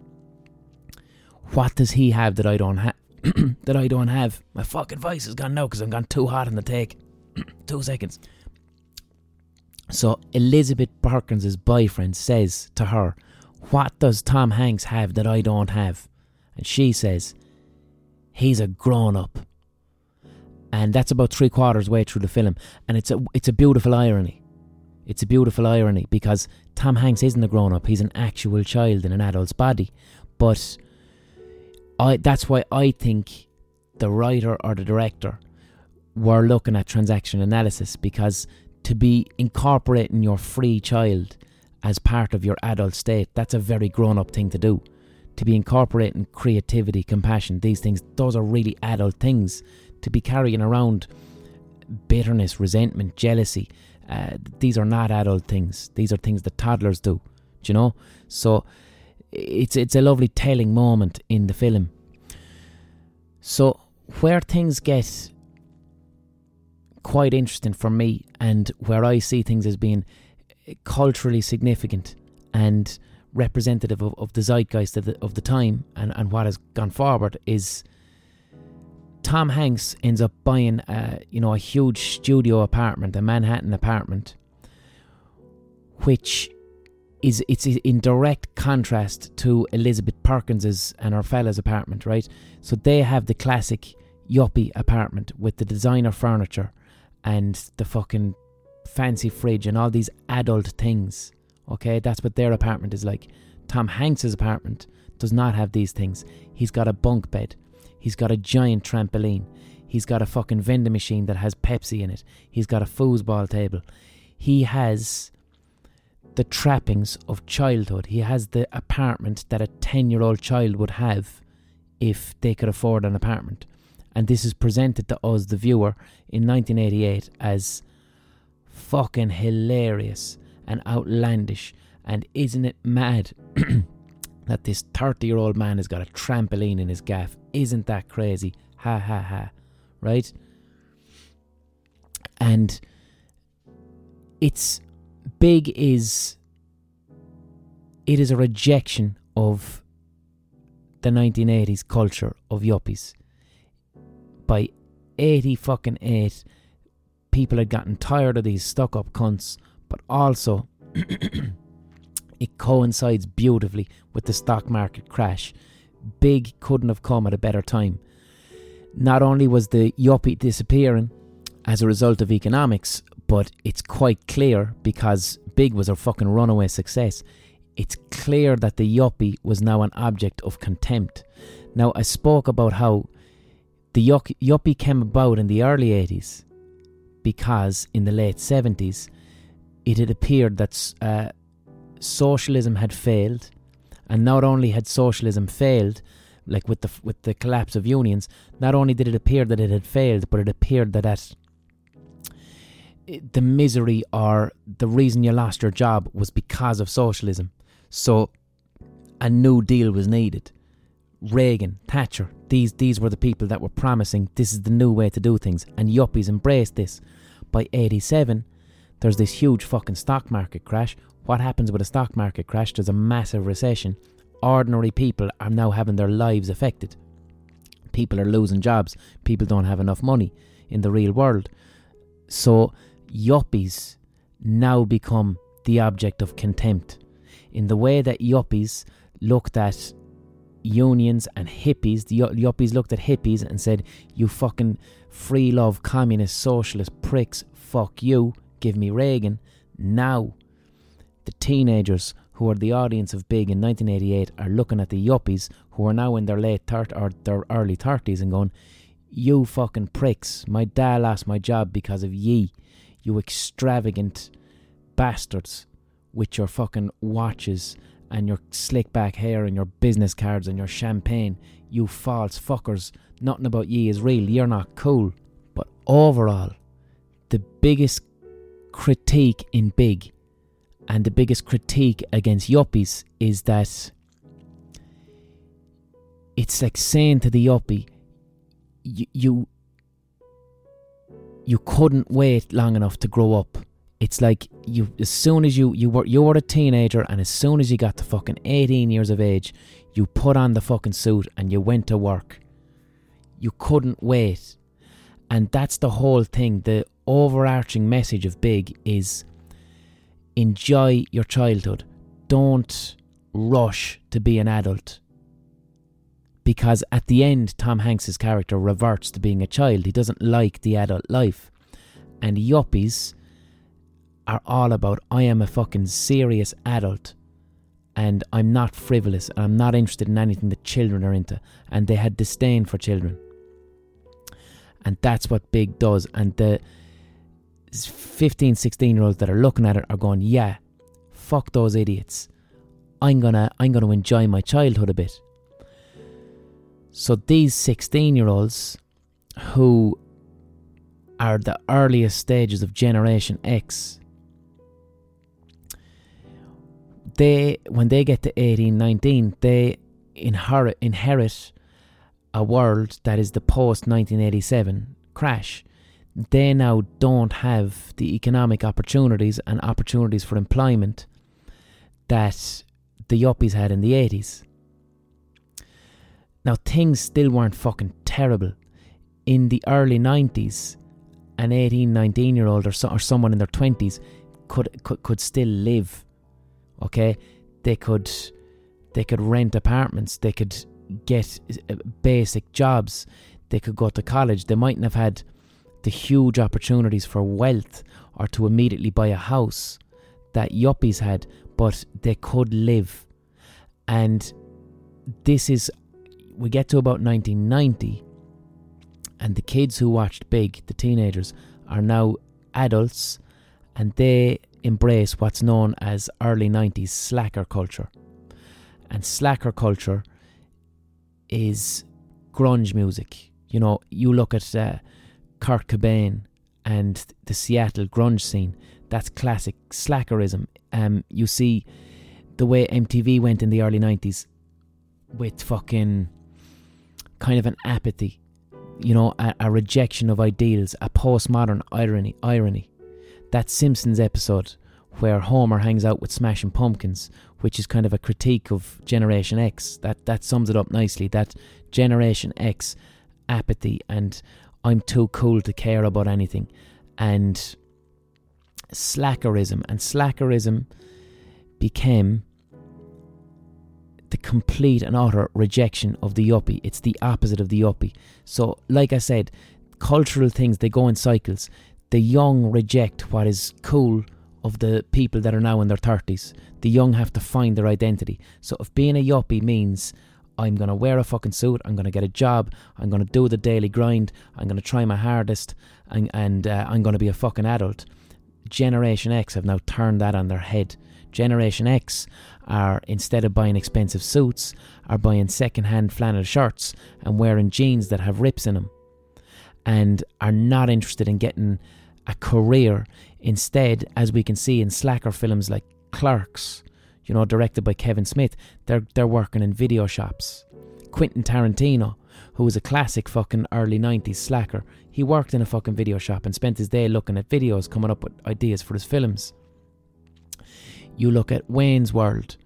What does he have that I don't have? that I don't have? My fucking voice is gone now because I'm gone too hot in the take. Two seconds. So Elizabeth Perkins' boyfriend says to her, What does Tom Hanks have that I don't have? And she says, He's a grown up. And that's about three quarters way through the film. And it's a it's a beautiful irony. It's a beautiful irony because Tom Hanks isn't a grown up, he's an actual child in an adult's body. But I that's why I think the writer or the director were looking at transaction analysis because to be incorporating your free child as part of your adult state, that's a very grown up thing to do. To be incorporating creativity, compassion, these things, those are really adult things. To be carrying around bitterness, resentment, jealousy, uh, these are not adult things. These are things that toddlers do. Do you know? So it's it's a lovely telling moment in the film. So where things get quite interesting for me, and where I see things as being culturally significant and representative of, of the zeitgeist of the, of the time and, and what has gone forward is Tom Hanks ends up buying, a, you know, a huge studio apartment, a Manhattan apartment, which is it's in direct contrast to Elizabeth Perkins's and her fella's apartment, right? So they have the classic yuppie apartment with the designer furniture and the fucking fancy fridge and all these adult things. Okay, that's what their apartment is like. Tom Hanks's apartment does not have these things. He's got a bunk bed. He's got a giant trampoline. He's got a fucking vending machine that has Pepsi in it. He's got a foosball table. He has the trappings of childhood. He has the apartment that a 10 year old child would have if they could afford an apartment. And this is presented to us, the viewer, in 1988 as fucking hilarious and outlandish. And isn't it mad that this 30 year old man has got a trampoline in his gaff. Isn't that crazy? Ha ha ha. Right? And it's big is it is a rejection of the 1980s culture of yuppies. By 80 fucking 8, people had gotten tired of these stuck up cunts, but also it coincides beautifully with the stock market crash. Big couldn't have come at a better time. Not only was the yuppie disappearing as a result of economics, but it's quite clear because Big was a fucking runaway success. It's clear that the yuppie was now an object of contempt. Now, I spoke about how the yuppie came about in the early 80s because in the late 70s it had appeared that uh, socialism had failed, and not only had socialism failed, like with the with the collapse of unions, not only did it appear that it had failed, but it appeared that that eh, the misery or the reason you lost your job was because of socialism. So a new deal was needed. Reagan, Thatcher, these these were the people that were promising this is the new way to do things, and yuppies embraced this. By 87, there's this huge fucking stock market crash. What happens with a stock market crash? There's a massive recession. Ordinary people are now having their lives affected. People are losing jobs. People don't have enough money in the real world. So, yuppies now become the object of contempt. In the way that yuppies looked at unions and hippies, the yuppies looked at hippies and said, You fucking free love, communist, socialist pricks, fuck you give me Reagan. Now, the teenagers who are the audience of Big in 1988 are looking at the yuppies who are now in their late 30 or their early 30s and going, You fucking pricks, my dad lost my job because of ye, you extravagant bastards with your fucking watches and your slick back hair and your business cards and your champagne. You false fuckers. Nothing about ye is real. You're not cool. But overall, the biggest critique in Big and the biggest critique against yuppies is that it's like saying to the yuppie, you, you couldn't wait long enough to grow up. It's like you as soon as you you were you were a teenager and as soon as you got to fucking 18 years of age, you put on the fucking suit and you went to work. You couldn't wait. And that's the whole thing. The overarching message of Big is enjoy your childhood. Don't rush to be an adult. Because at the end, Tom Hanks's character reverts to being a child. He doesn't like the adult life. And yuppies are all about I am a fucking serious adult and I'm not frivolous and I'm not interested in anything that children are into. And they had disdain for children. And that's what Big does. And the 15, 16 year olds that are looking at it are going, yeah, fuck those idiots. I'm gonna I'm gonna enjoy my childhood a bit. So these 16 year olds who are the earliest stages of Generation X, they when they get to 18, 19, they inherit inherit a world that is the post 1987 crash they now don't have the economic opportunities and opportunities for employment that the yuppies had in the 80s. Now, things still weren't fucking terrible. In the early 90s, an 18, 19 year old or, so, or someone in their 20s could, could, could still live. Okay? They could, they could rent apartments, they could get uh, basic jobs, they could go to college. They mightn't have had the huge opportunities for wealth or to immediately buy a house that yuppies had, but they could live. And this is, we get to about 1990, and the kids who watched Big, the teenagers, are now adults and they embrace what's known as early 90s slacker culture. And slacker culture is grunge music. You know, you look at uh, Kurt Cobain and the Seattle grunge scene. That's classic slackerism. Um, you see the way MTV went in the early 90s with fucking kind of an apathy, you know, a, a rejection of ideals, a postmodern irony. Irony. That Simpsons episode where Homer hangs out with Smashing Pumpkins, which is kind of a critique of Generation X. That that sums it up nicely. That Generation X apathy and I'm too cool to care about anything. And slackerism. And slackerism became the complete and utter rejection of the yuppie. It's the opposite of the yuppie. So, like I said, cultural things they go in cycles. the young reject what is cool of the people that are now in their 30s. The young have to find their identity. So if being a yuppie means I'm going to wear a fucking suit, I'm going to get a job, I'm going to do the daily grind, I'm going to try my hardest, and, and uh, I'm going to be a fucking adult. Generation X have now turned that on their head. Generation X are, instead of buying expensive suits, are buying second-hand flannel shirts and wearing jeans that have rips in them and are not interested in getting a career. Instead, as we can see in slacker films like Clerks, you know, directed by Kevin Smith, they're they're working in video shops. Quentin Tarantino, who was a classic fucking early 90s slacker, he worked in a fucking video shop and spent his day looking at videos, coming up with ideas for his films. You look at Wayne's World,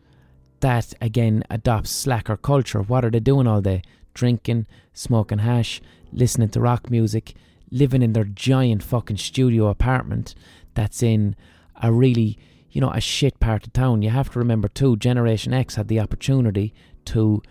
that again adopts slacker culture. What are they doing all day? Drinking, smoking hash, listening to rock music, living in their giant fucking studio apartment that's in a really, you know, a shit part of town. You have to remember too, Generation X had the opportunity to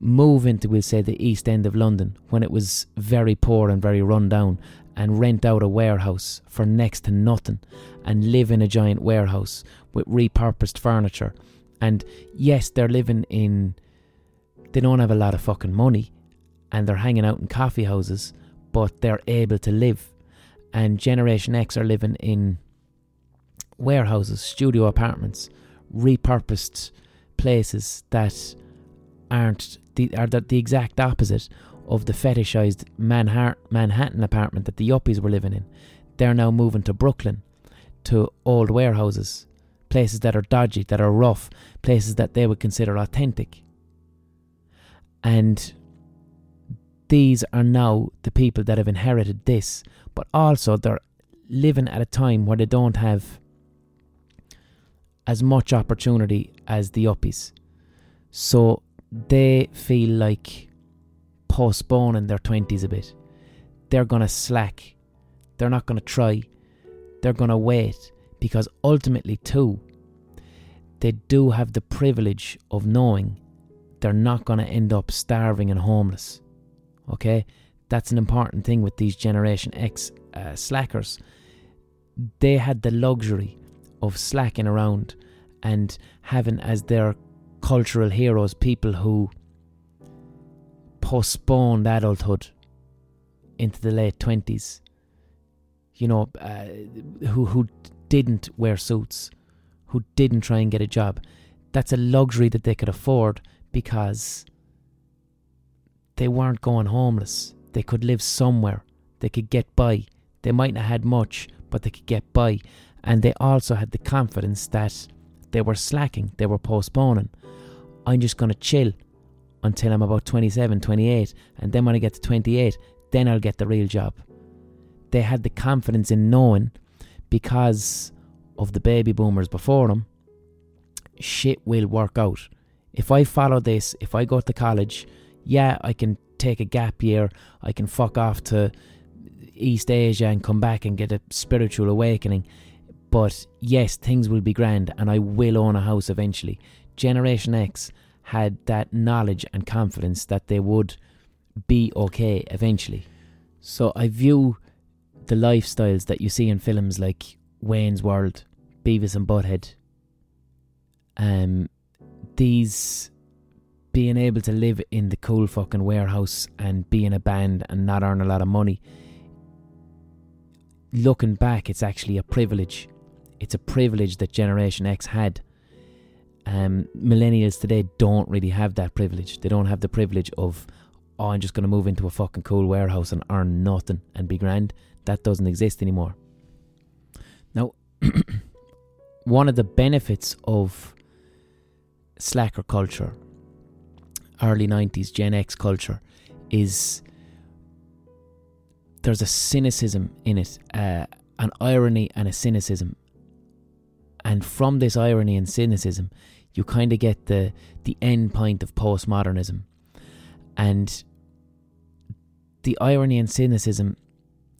move into, we'll say, the east end of London when it was very poor and very run down and rent out a warehouse for next to nothing and live in a giant warehouse with repurposed furniture. And yes, they're living in, they don't have a lot of fucking money and they're hanging out in coffee houses, but they're able to live. And Generation X are living in warehouses, studio apartments, repurposed places that aren't the are the, the exact opposite of the fetishized Manhattan, Manhattan apartment that the yuppies were living in. They're now moving to Brooklyn, to old warehouses, places that are dodgy, that are rough, places that they would consider authentic. And these are now the people that have inherited this, but also they're living at a time where they don't have as much opportunity as the yuppies. So they feel like postponing their 20s a bit. They're going to slack. They're not going to try. They're going to wait because ultimately, too, they do have the privilege of knowing they're not going to end up starving and homeless. Okay, that's an important thing with these Generation X uh, slackers. They had the luxury of slacking around and having as their cultural heroes people who postponed adulthood into the late 20s. You know, uh, who, who didn't wear suits, who didn't try and get a job. That's a luxury that they could afford because they weren't going homeless. They could live somewhere. They could get by. They might not have had much, but they could get by. And they also had the confidence that they were slacking, they were postponing. I'm just going to chill until I'm about 27, 28, and then when I get to 28, then I'll get the real job. They had the confidence in knowing because of the baby boomers before them, shit will work out. If I follow this, if I go to college, yeah, I can take a gap year, I can fuck off to East Asia and come back and get a spiritual awakening. But yes, things will be grand and I will own a house eventually. Generation X had that knowledge and confidence that they would be okay eventually. So I view the lifestyles that you see in films like Wayne's World, Beavis and Butthead, um, these being able to live in the cool fucking warehouse and be in a band and not earn a lot of money, looking back, it's actually a privilege. It's a privilege that Generation X had. Um, millennials today don't really have that privilege. They don't have the privilege of, oh, I'm just going to move into a fucking cool warehouse and earn nothing and be grand. That doesn't exist anymore. Now, one of the benefits of slacker culture early 90s Gen X culture is there's a cynicism in it, uh, an irony and a cynicism. And from this irony and cynicism, you kind of get the the end point of postmodernism. And the irony and cynicism,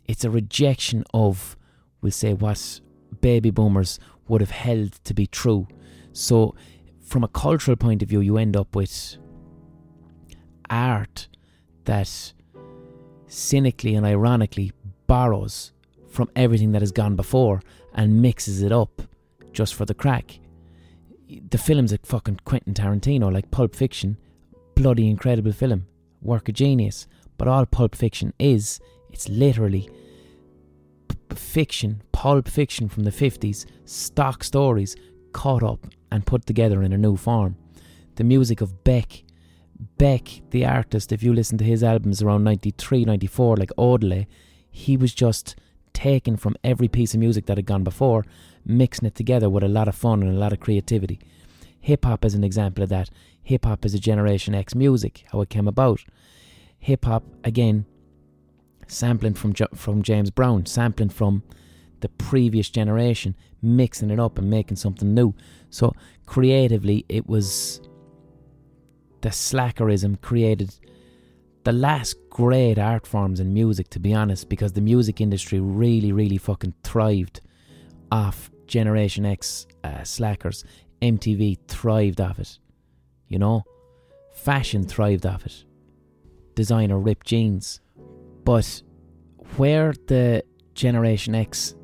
it's a rejection of, we'll say, what baby boomers would have held to be true. So, from a cultural point of view, you end up with art that cynically and ironically borrows from everything that has gone before and mixes it up just for the crack. The film's a fucking Quentin Tarantino, like Pulp Fiction, bloody incredible film, work of genius. But all Pulp Fiction is, it's literally p- fiction, pulp fiction from the 50s, stock stories caught up and put together in a new form. The music of Beck, Beck, the artist, if you listen to his albums around 93, 94, like Odelay, he was just taken from every piece of music that had gone before, mixing it together with a lot of fun and a lot of creativity. Hip hop is an example of that. Hip hop is a Generation X music, how it came about. Hip hop, again, sampling from from James Brown, sampling from the previous generation, mixing it up and making something new. So creatively, it was the slackerism created the last great art forms in music, to be honest, because the music industry really, really fucking thrived off Generation X uh, slackers. MTV thrived off it, you know. Fashion thrived off it. Designer ripped jeans, but where the Generation X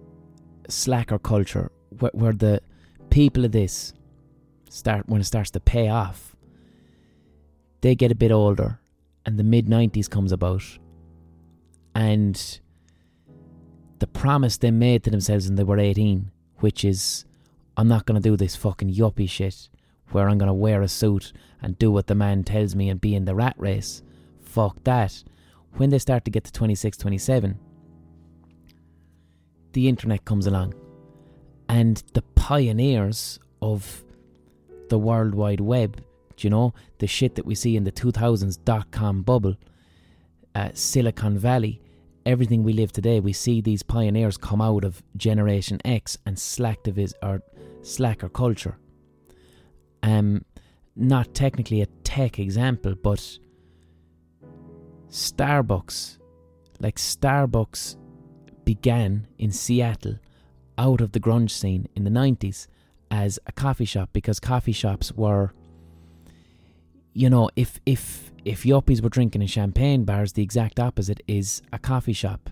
slacker culture, where, where the people of this start when it starts to pay off, they get a bit older and the mid 90s comes about. And the promise they made to themselves when they were 18 which is i'm not going to do this fucking yuppie shit where i'm going to wear a suit and do what the man tells me and be in the rat race. Fuck that. When they start to get to 26 27 the internet comes along. And the pioneers of the world wide web you know, the shit that we see in the 2000s dot com bubble, uh, Silicon Valley, everything we live today, we see these pioneers come out of Generation X and slacktivism or slacker culture. Um, not technically a tech example, but Starbucks, like Starbucks, began in Seattle out of the grunge scene in the 90s as a coffee shop because coffee shops were you know, if if if yuppies were drinking in champagne bars, the exact opposite is a coffee shop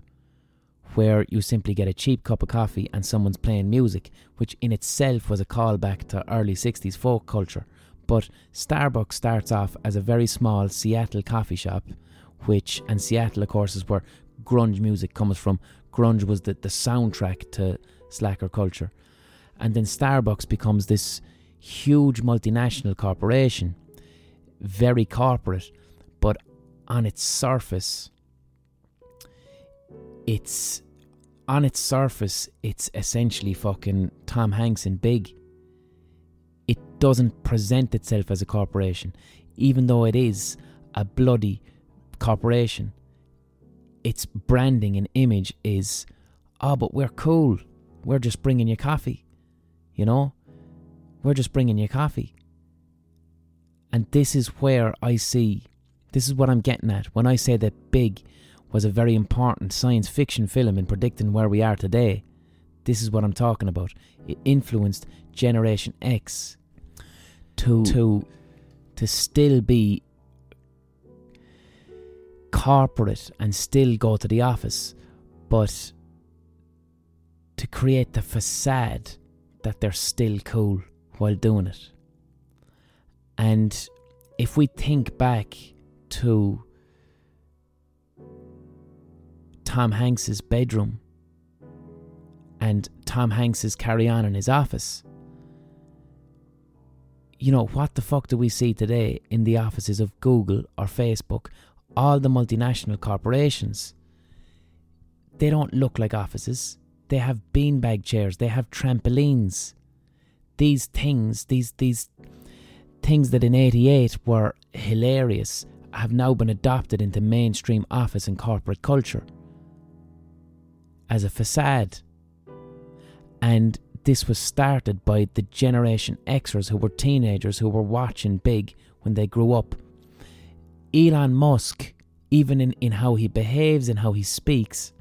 where you simply get a cheap cup of coffee and someone's playing music, which in itself was a callback to early 60s folk culture. But Starbucks starts off as a very small Seattle coffee shop, which, and Seattle, of course, is where grunge music comes from. Grunge was the, the soundtrack to slacker culture. And then Starbucks becomes this huge multinational corporation very corporate, but on its surface, it's on its surface, it's essentially fucking Tom Hanks in Big. It doesn't present itself as a corporation, even though it is a bloody corporation. Its branding and image is, oh, but we're cool. We're just bringing you coffee. You know? We're just bringing you coffee. And this is where I see, this is what I'm getting at when I say that Big was a very important science fiction film in predicting where we are today. This is what I'm talking about. It influenced Generation X to to to still be corporate and still go to the office, but to create the facade that they're still cool while doing it. And if we think back to Tom Hanks's bedroom and Tom Hanks's carry on in his office, you know, what the fuck do we see today in the offices of Google or Facebook, all the multinational corporations? They don't look like offices. They have beanbag chairs, they have trampolines. These things, these these things that in 88 were hilarious have now been adopted into mainstream office and corporate culture as a facade. And this was started by the Generation Xers who were teenagers who were watching Big when they grew up. Elon Musk, even in, in how he behaves and how he speaks,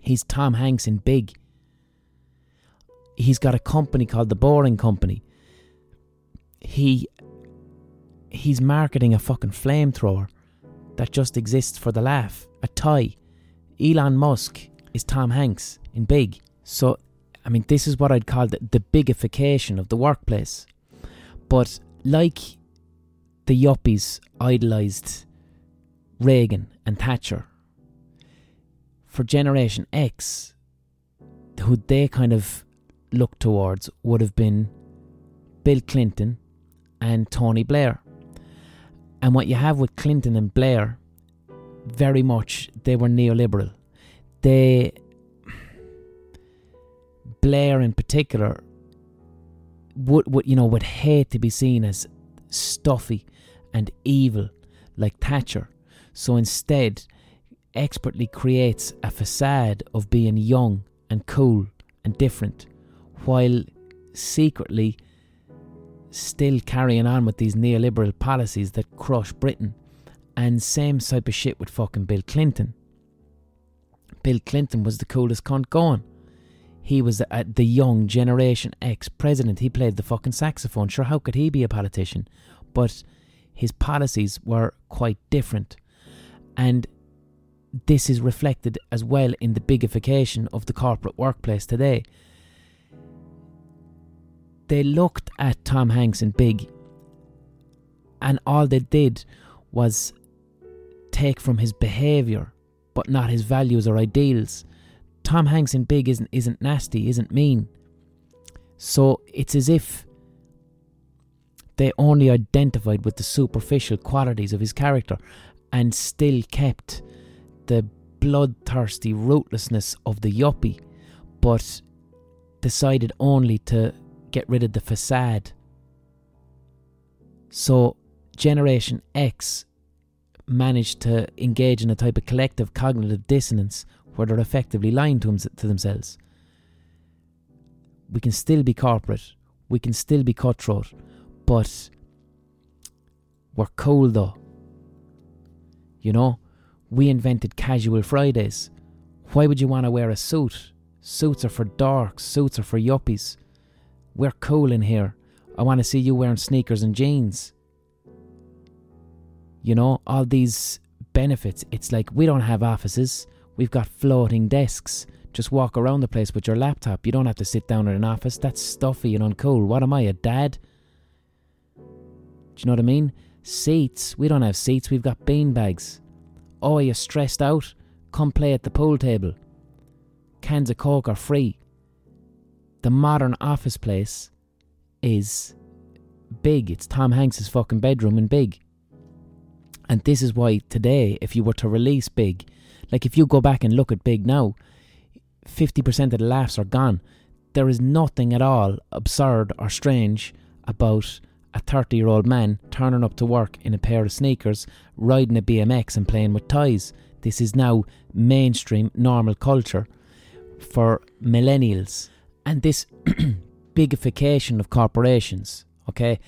he's Tom Hanks in Big. He's got a company called The Boring Company he he's marketing a fucking flamethrower that just exists for the laugh. A toy. Elon Musk is Tom Hanks in big. So, I mean, this is what I'd call the, the bigification of the workplace. But like the yuppies idolised Reagan and Thatcher, for Generation X, who they kind of looked towards would have been Bill Clinton and Tony Blair. And what you have with Clinton and Blair, very much they were neoliberal. They Blair in particular would, would you know would hate to be seen as stuffy and evil like Thatcher. So instead, expertly creates a facade of being young and cool and different, while secretly still carrying on with these neoliberal policies that crush Britain. And same type of shit with fucking Bill Clinton. Bill Clinton was the coolest cunt going. He was the, the young Generation X president. He played the fucking saxophone. Sure, how could he be a politician? But his policies were quite different. And this is reflected as well in the bigification of the corporate workplace today. They looked at Tom Hanks in Big, and all they did was take from his behaviour, but not his values or ideals. Tom Hanks in Big isn't isn't nasty, isn't mean. So it's as if they only identified with the superficial qualities of his character and still kept the bloodthirsty rootlessness of the yuppie, but decided only to get rid of the facade. So, Generation X managed to engage in a type of collective cognitive dissonance where they're effectively lying to, them, to themselves. We can still be corporate, we can still be cutthroat, but we're cool though. You know? We invented casual Fridays. Why would you want to wear a suit? Suits are for dorks, suits are for yuppies. We're cool in here. I want to see you wearing sneakers and jeans. You know, all these benefits. It's like we don't have offices, we've got floating desks. Just walk around the place with your laptop. You don't have to sit down in an office. That's stuffy and uncool. What am I, a dad? Do you know what I mean? Seats. We don't have seats, we've got bean bags. Oh, you're stressed out? Come play at the pool table. Cans of Coke are free. The modern office place is big. It's Tom Hanks's fucking bedroom in Big. And this is why today, if you were to release Big, like if you go back and look at Big now, 50% of the laughs are gone. There is nothing at all absurd or strange about a 30 year old man turning up to work in a pair of sneakers, riding a BMX and playing with toys. This is now mainstream normal culture for millennials. And this bigification of corporations, okay,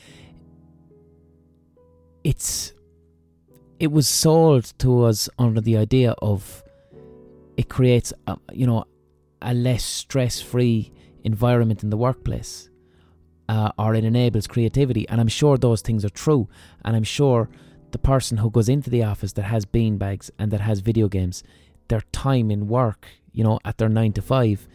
it's it was sold to us under the idea of it creates a, you know a less stress-free environment in the workplace uh, or it enables creativity. And I'm sure those things are true. And I'm sure the person who goes into the office that has beanbags and that has video games, their time in work, you know, at their nine to five,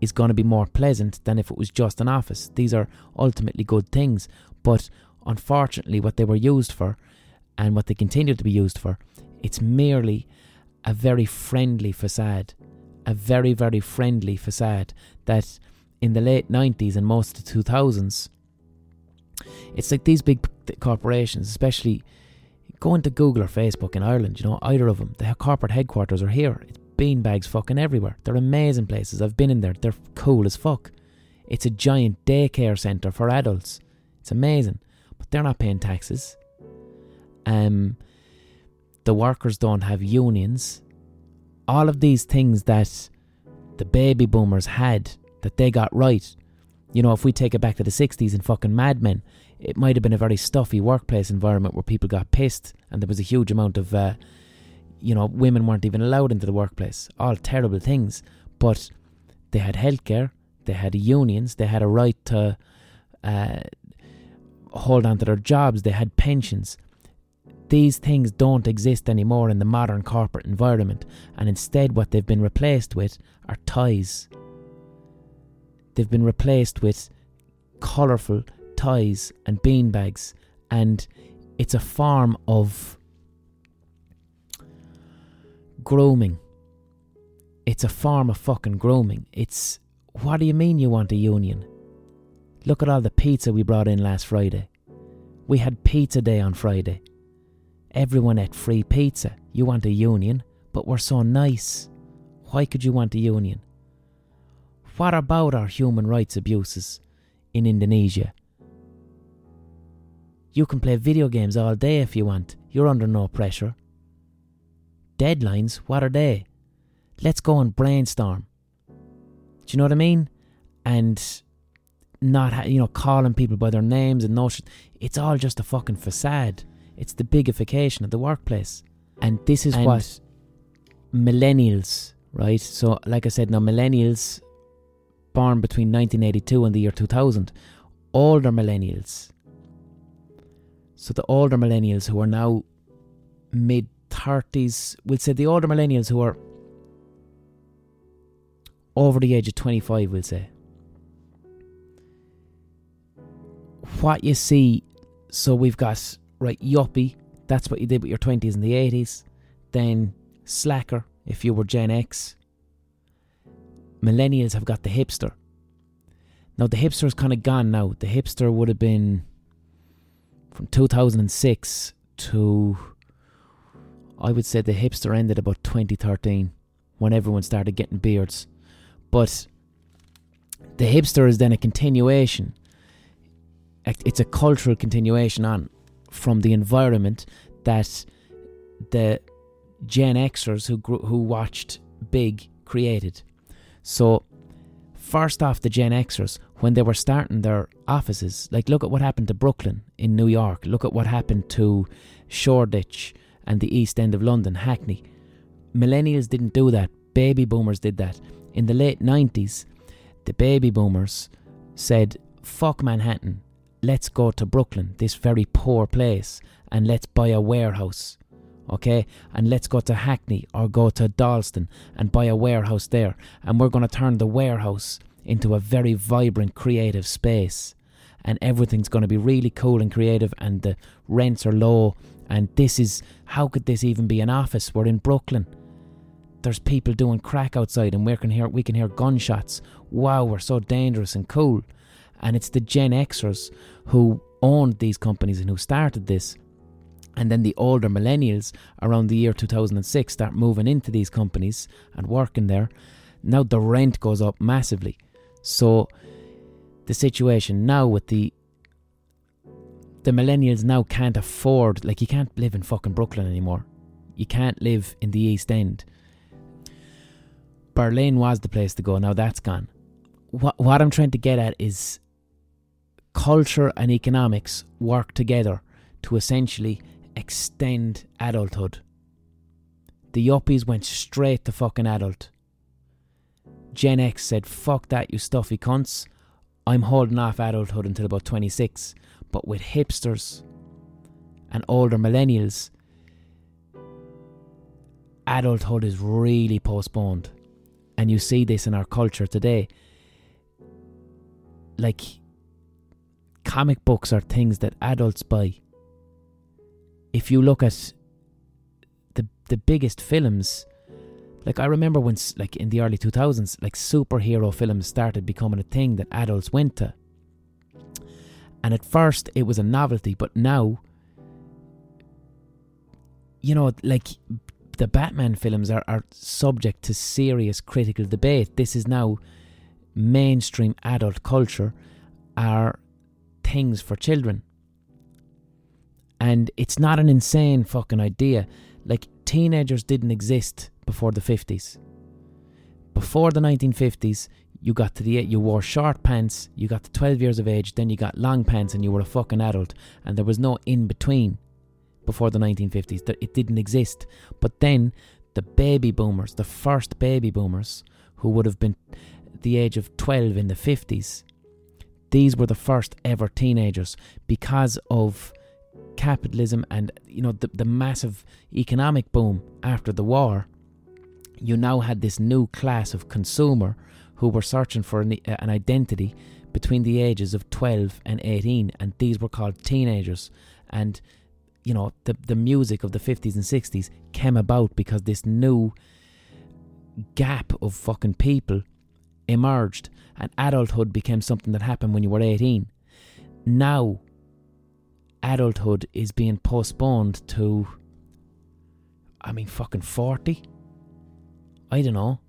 is going to be more pleasant than if it was just an office. These are ultimately good things. But unfortunately, what they were used for and what they continue to be used for, it's merely a very friendly facade. A very, very friendly facade that in the late 90s and most of the 2000s, it's like these big corporations, especially going to Google or Facebook in Ireland, you know, either of them, their corporate headquarters are here. It's beanbags fucking everywhere. They're amazing places. I've been in there. They're cool as fuck. It's a giant daycare centre for adults. It's amazing. But they're not paying taxes. Um, the workers don't have unions. All of these things that the baby boomers had that they got right. You know, if we take it back to the 60s and fucking Mad Men, it might have been a very stuffy workplace environment where people got pissed and there was a huge amount of, uh, you know, women weren't even allowed into the workplace. All terrible things. But they had healthcare, they had unions, they had a right to uh, hold on to their jobs, they had pensions. These things don't exist anymore in the modern corporate environment, and instead, what they've been replaced with are ties they've been replaced with colourful toys and beanbags, and it's a form of grooming. It's a form of fucking grooming. It's what do you mean you want a union? Look at all the pizza we brought in last Friday. We had pizza day on Friday. Everyone ate free pizza. You want a union, but we're so nice. Why could you want a union? What about our human rights abuses in Indonesia? You can play video games all day if you want. You're under no pressure. Deadlines, what are they? Let's go and brainstorm. Do you know what I mean? And not, you know, calling people by their names and no It's all just a fucking facade. It's the bigification of the workplace. And this is and what millennials, right? So, like I said, now millennials born between 1982 and the year 2000, older millennials. So, the older millennials who are now mid 30s, we'll say the older millennials who are over the age of 25, we'll say. What you see, so we've got right, yuppie, that's what you did with your 20s and the 80s. Then slacker, if you were Gen X. Millennials have got the hipster. Now, the hipster's kind of gone now. The hipster would have been from 2006 to, I would say the hipster ended about 2013 when everyone started getting beards. But the hipster is then a continuation. It's a cultural continuation on from the environment that the Gen Xers who grew, who watched Big created. So first off, the Gen Xers when they were starting their offices, like look at what happened to Brooklyn in New York. Look at what happened to Shoreditch and the East End of London, Hackney. Millennials didn't do that. Baby boomers did that. In the late 90s, the baby boomers said, fuck Manhattan let's go to Brooklyn, this very poor place, and let's buy a warehouse. Okay, and let's go to Hackney or go to Dalston and buy a warehouse there. And we're going to turn the warehouse into a very vibrant, creative space. And everything's going to be really cool and creative, and the rents are low. And this is how could this even be an office? We're in Brooklyn. There's people doing crack outside, and we can hear we can hear gunshots. Wow, we're so dangerous and cool and it's the Gen Xers who owned these companies and who started this. And then the older millennials around the year 2006 start moving into these companies and working there. Now the rent goes up massively. So the situation now with the the millennials now can't afford like you can't live in fucking Brooklyn anymore. You can't live in the East End. Berlin was the place to go. Now that's gone. What what I'm trying to get at is culture and economics work together to essentially extend adulthood. The yuppies went straight to fucking adult. Gen X said, fuck that, you stuffy cunts. I'm holding off adulthood until about 26. But with hipsters and older millennials, adulthood is really postponed. And you see this in our culture today. Like, comic books are things that adults buy. If you look at the the biggest films, like I remember when like in the early 2000s, like superhero films started becoming a thing that adults went to. And at first it was a novelty, but now you know, like the Batman films are, are subject to serious critical debate. This is now mainstream adult culture. Are things for children. And it's not an insane fucking idea. Like, teenagers didn't exist before the 50s. Before the 1950s, you got to the you wore short pants, you got to 12 years of age, then you got long pants and you were a fucking adult and there was no in between before the 1950s. It didn't exist. But then the baby boomers, the first baby boomers who would have been the age of 12 in the 50s, these were the first ever teenagers because of capitalism and you know the, the massive economic boom after the war you now had this new class of consumer who were searching for an, uh, an identity between the ages of 12 and 18, and these were called teenagers. And you know, the the music of the 50s and 60s came about because this new gap of fucking people emerged, and adulthood became something that happened when you were 18. Now, adulthood is being postponed to, I mean, fucking 40. I don't know.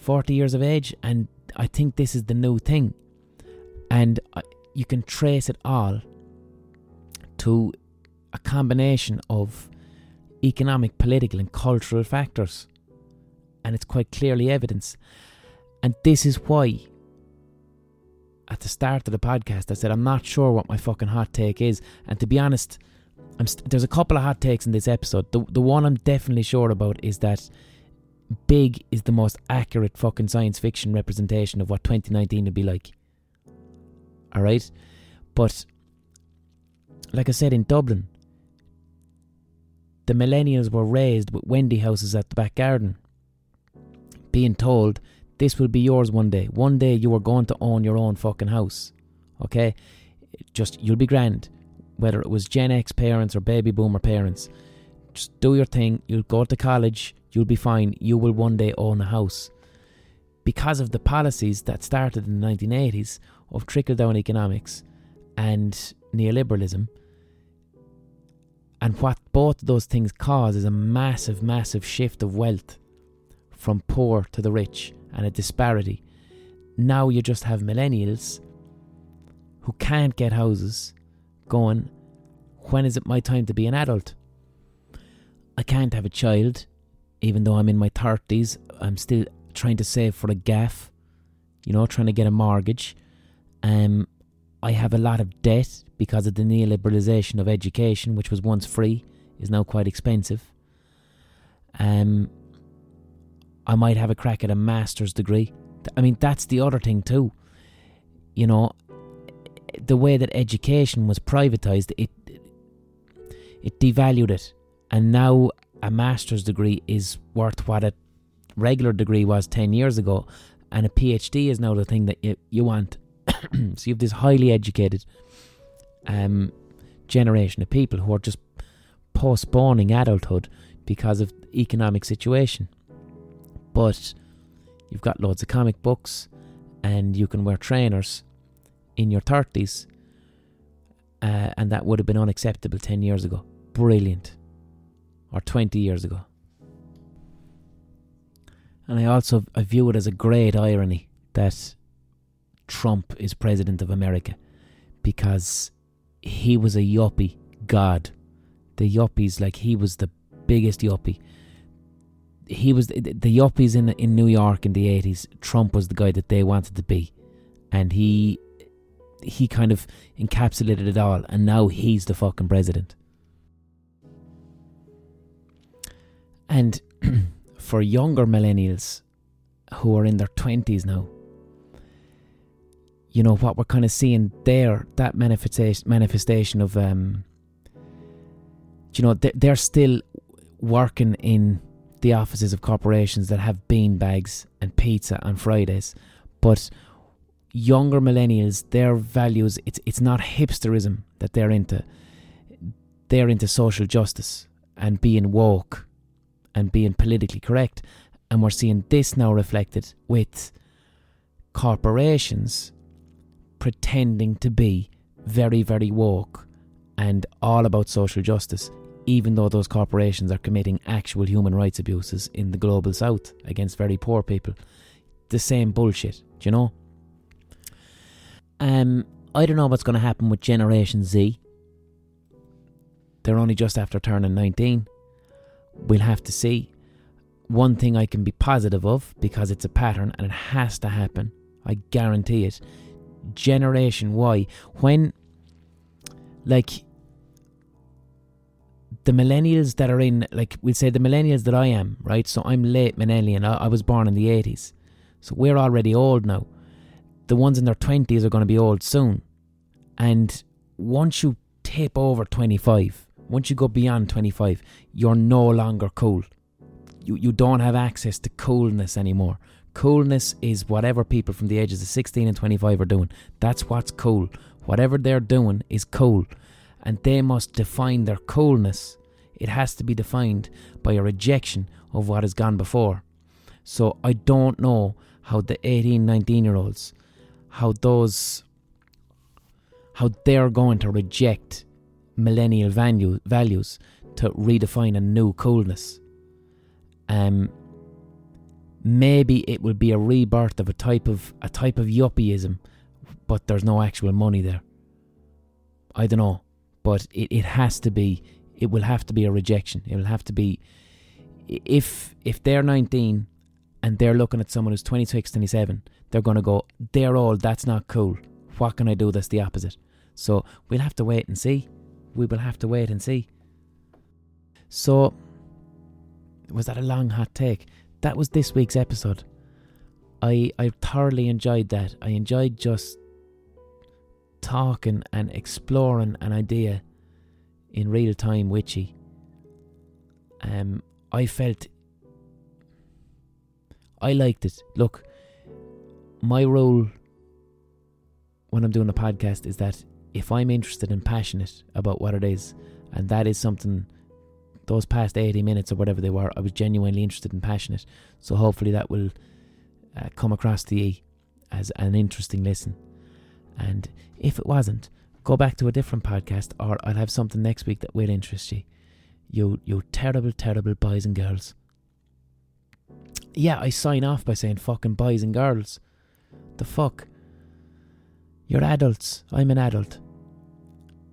40 years of age, and I think this is the new thing. And you can trace it all to a combination of economic, political, and cultural factors. And it's quite clearly evidence. And this is why, at the start of the podcast, I said I'm not sure what my fucking hot take is. And to be honest, st- there's a couple of hot takes in this episode. The, the one I'm definitely sure about is that Big is the most accurate fucking science fiction representation of what 2019 would be like. Alright? But, like I said, in Dublin, the millennials were raised with Wendy houses at the back garden, being told this will be yours one day. One day you are going to own your own fucking house. Okay? Just, you'll be grand. Whether it was Gen X parents or baby boomer parents. Just do your thing. You'll go to college. You'll be fine. You will one day own a house. Because of the policies that started in the 1980s of trickle down economics and neoliberalism, and what both those things cause is a massive, massive shift of wealth from poor to the rich and a disparity. Now you just have millennials who can't get houses going, when is it my time to be an adult? I can't have a child, even though I'm in my 30s. I'm still trying to save for a gaff, you know, trying to get a mortgage. Um, I have a lot of debt because of the neoliberalisation of education, which was once free, is now quite expensive. Um, I might have a crack at a master's degree. I mean, that's the other thing too. You know, the way that education was privatized, it it devalued it, and now a master's degree is worth what a regular degree was ten years ago, and a PhD is now the thing that you you want. so you have this highly educated um, generation of people who are just postponing adulthood because of economic situation. But you've got loads of comic books, and you can wear trainers in your thirties, uh, and that would have been unacceptable ten years ago. Brilliant, or twenty years ago. And I also I view it as a great irony that Trump is president of America because he was a yuppie god. The yuppies, like he was the biggest yuppie. He was the, the yuppies in in New York in the eighties. Trump was the guy that they wanted to be, and he he kind of encapsulated it all. And now he's the fucking president. And for younger millennials who are in their twenties now, you know what we're kind of seeing there that manifestation manifestation of um you know they're still working in the offices of corporations that have bean bags and pizza on Fridays. But younger millennials their values it's it's not hipsterism that they're into. They're into social justice and being woke and being politically correct and we're seeing this now reflected with corporations pretending to be very, very woke and all about social justice, even though those corporations are committing actual human rights abuses in the global south against very poor people. The same bullshit, do you know? Um, I don't know what's going to happen with Generation Z. They're only just after turning 19. We'll have to see. One thing I can be positive of, because it's a pattern and it has to happen, I guarantee it, Generation Y, when like the millennials that are in, like we'll say the millennials that I am, right? So I'm late millennial. I, I was born in the 80s. So we're already old now. The ones in their 20s are going to be old soon. And once you tip over 25, once you go beyond 25, you're no longer cool. You, you don't have access to coolness anymore. Coolness is whatever people from the ages of 16 and 25 are doing. That's what's cool. Whatever they're doing is cool. And they must define their coolness. It has to be defined by a rejection of what has gone before. So I don't know how the 18, 19 year olds, how those, how they're going to reject millennial value, values to redefine a new coolness. Um, maybe it will be a rebirth of a type of a type of yuppieism, but there's no actual money there. I don't know, but it, it has to be. It will have to be a rejection. It will have to be if if they're 19 and they're looking at someone who's 26, 27, they're going to go, they're old, that's not cool. What can I do that's the opposite? So we'll have to wait and see. We will have to wait and see. So, was that a long hot take? that was this week's episode. I I thoroughly enjoyed that. I enjoyed just talking and exploring an idea in real time with you. Um, I felt I liked it. Look, my role when I'm doing a podcast is that if I'm interested and passionate about what it is, and that is something those past 80 minutes or whatever they were, I was genuinely interested and passionate. So hopefully that will uh, come across to you as an interesting listen. And if it wasn't, go back to a different podcast or I'll have something next week that will interest you. You, you terrible, terrible boys and girls. Yeah, I sign off by saying fucking boys and girls. The fuck? You're adults. I'm an adult.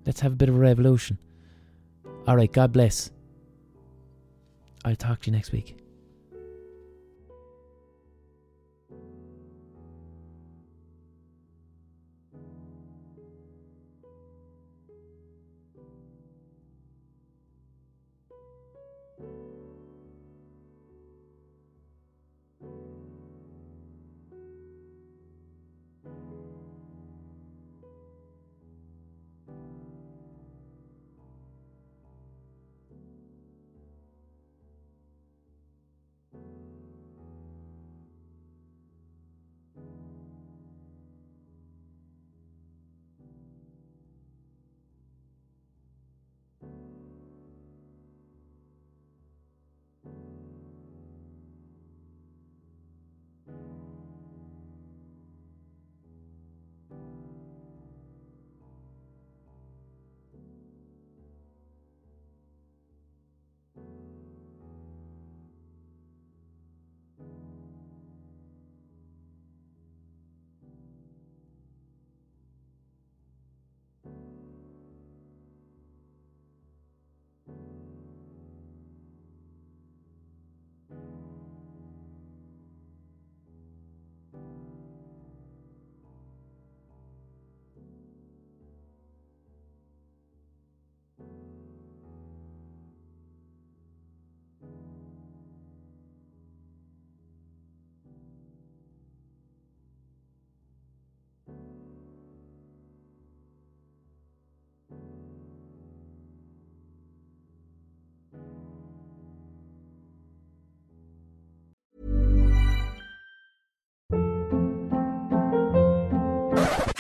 Let's have a bit of a revolution. Alright, God bless. I'll talk to you next week.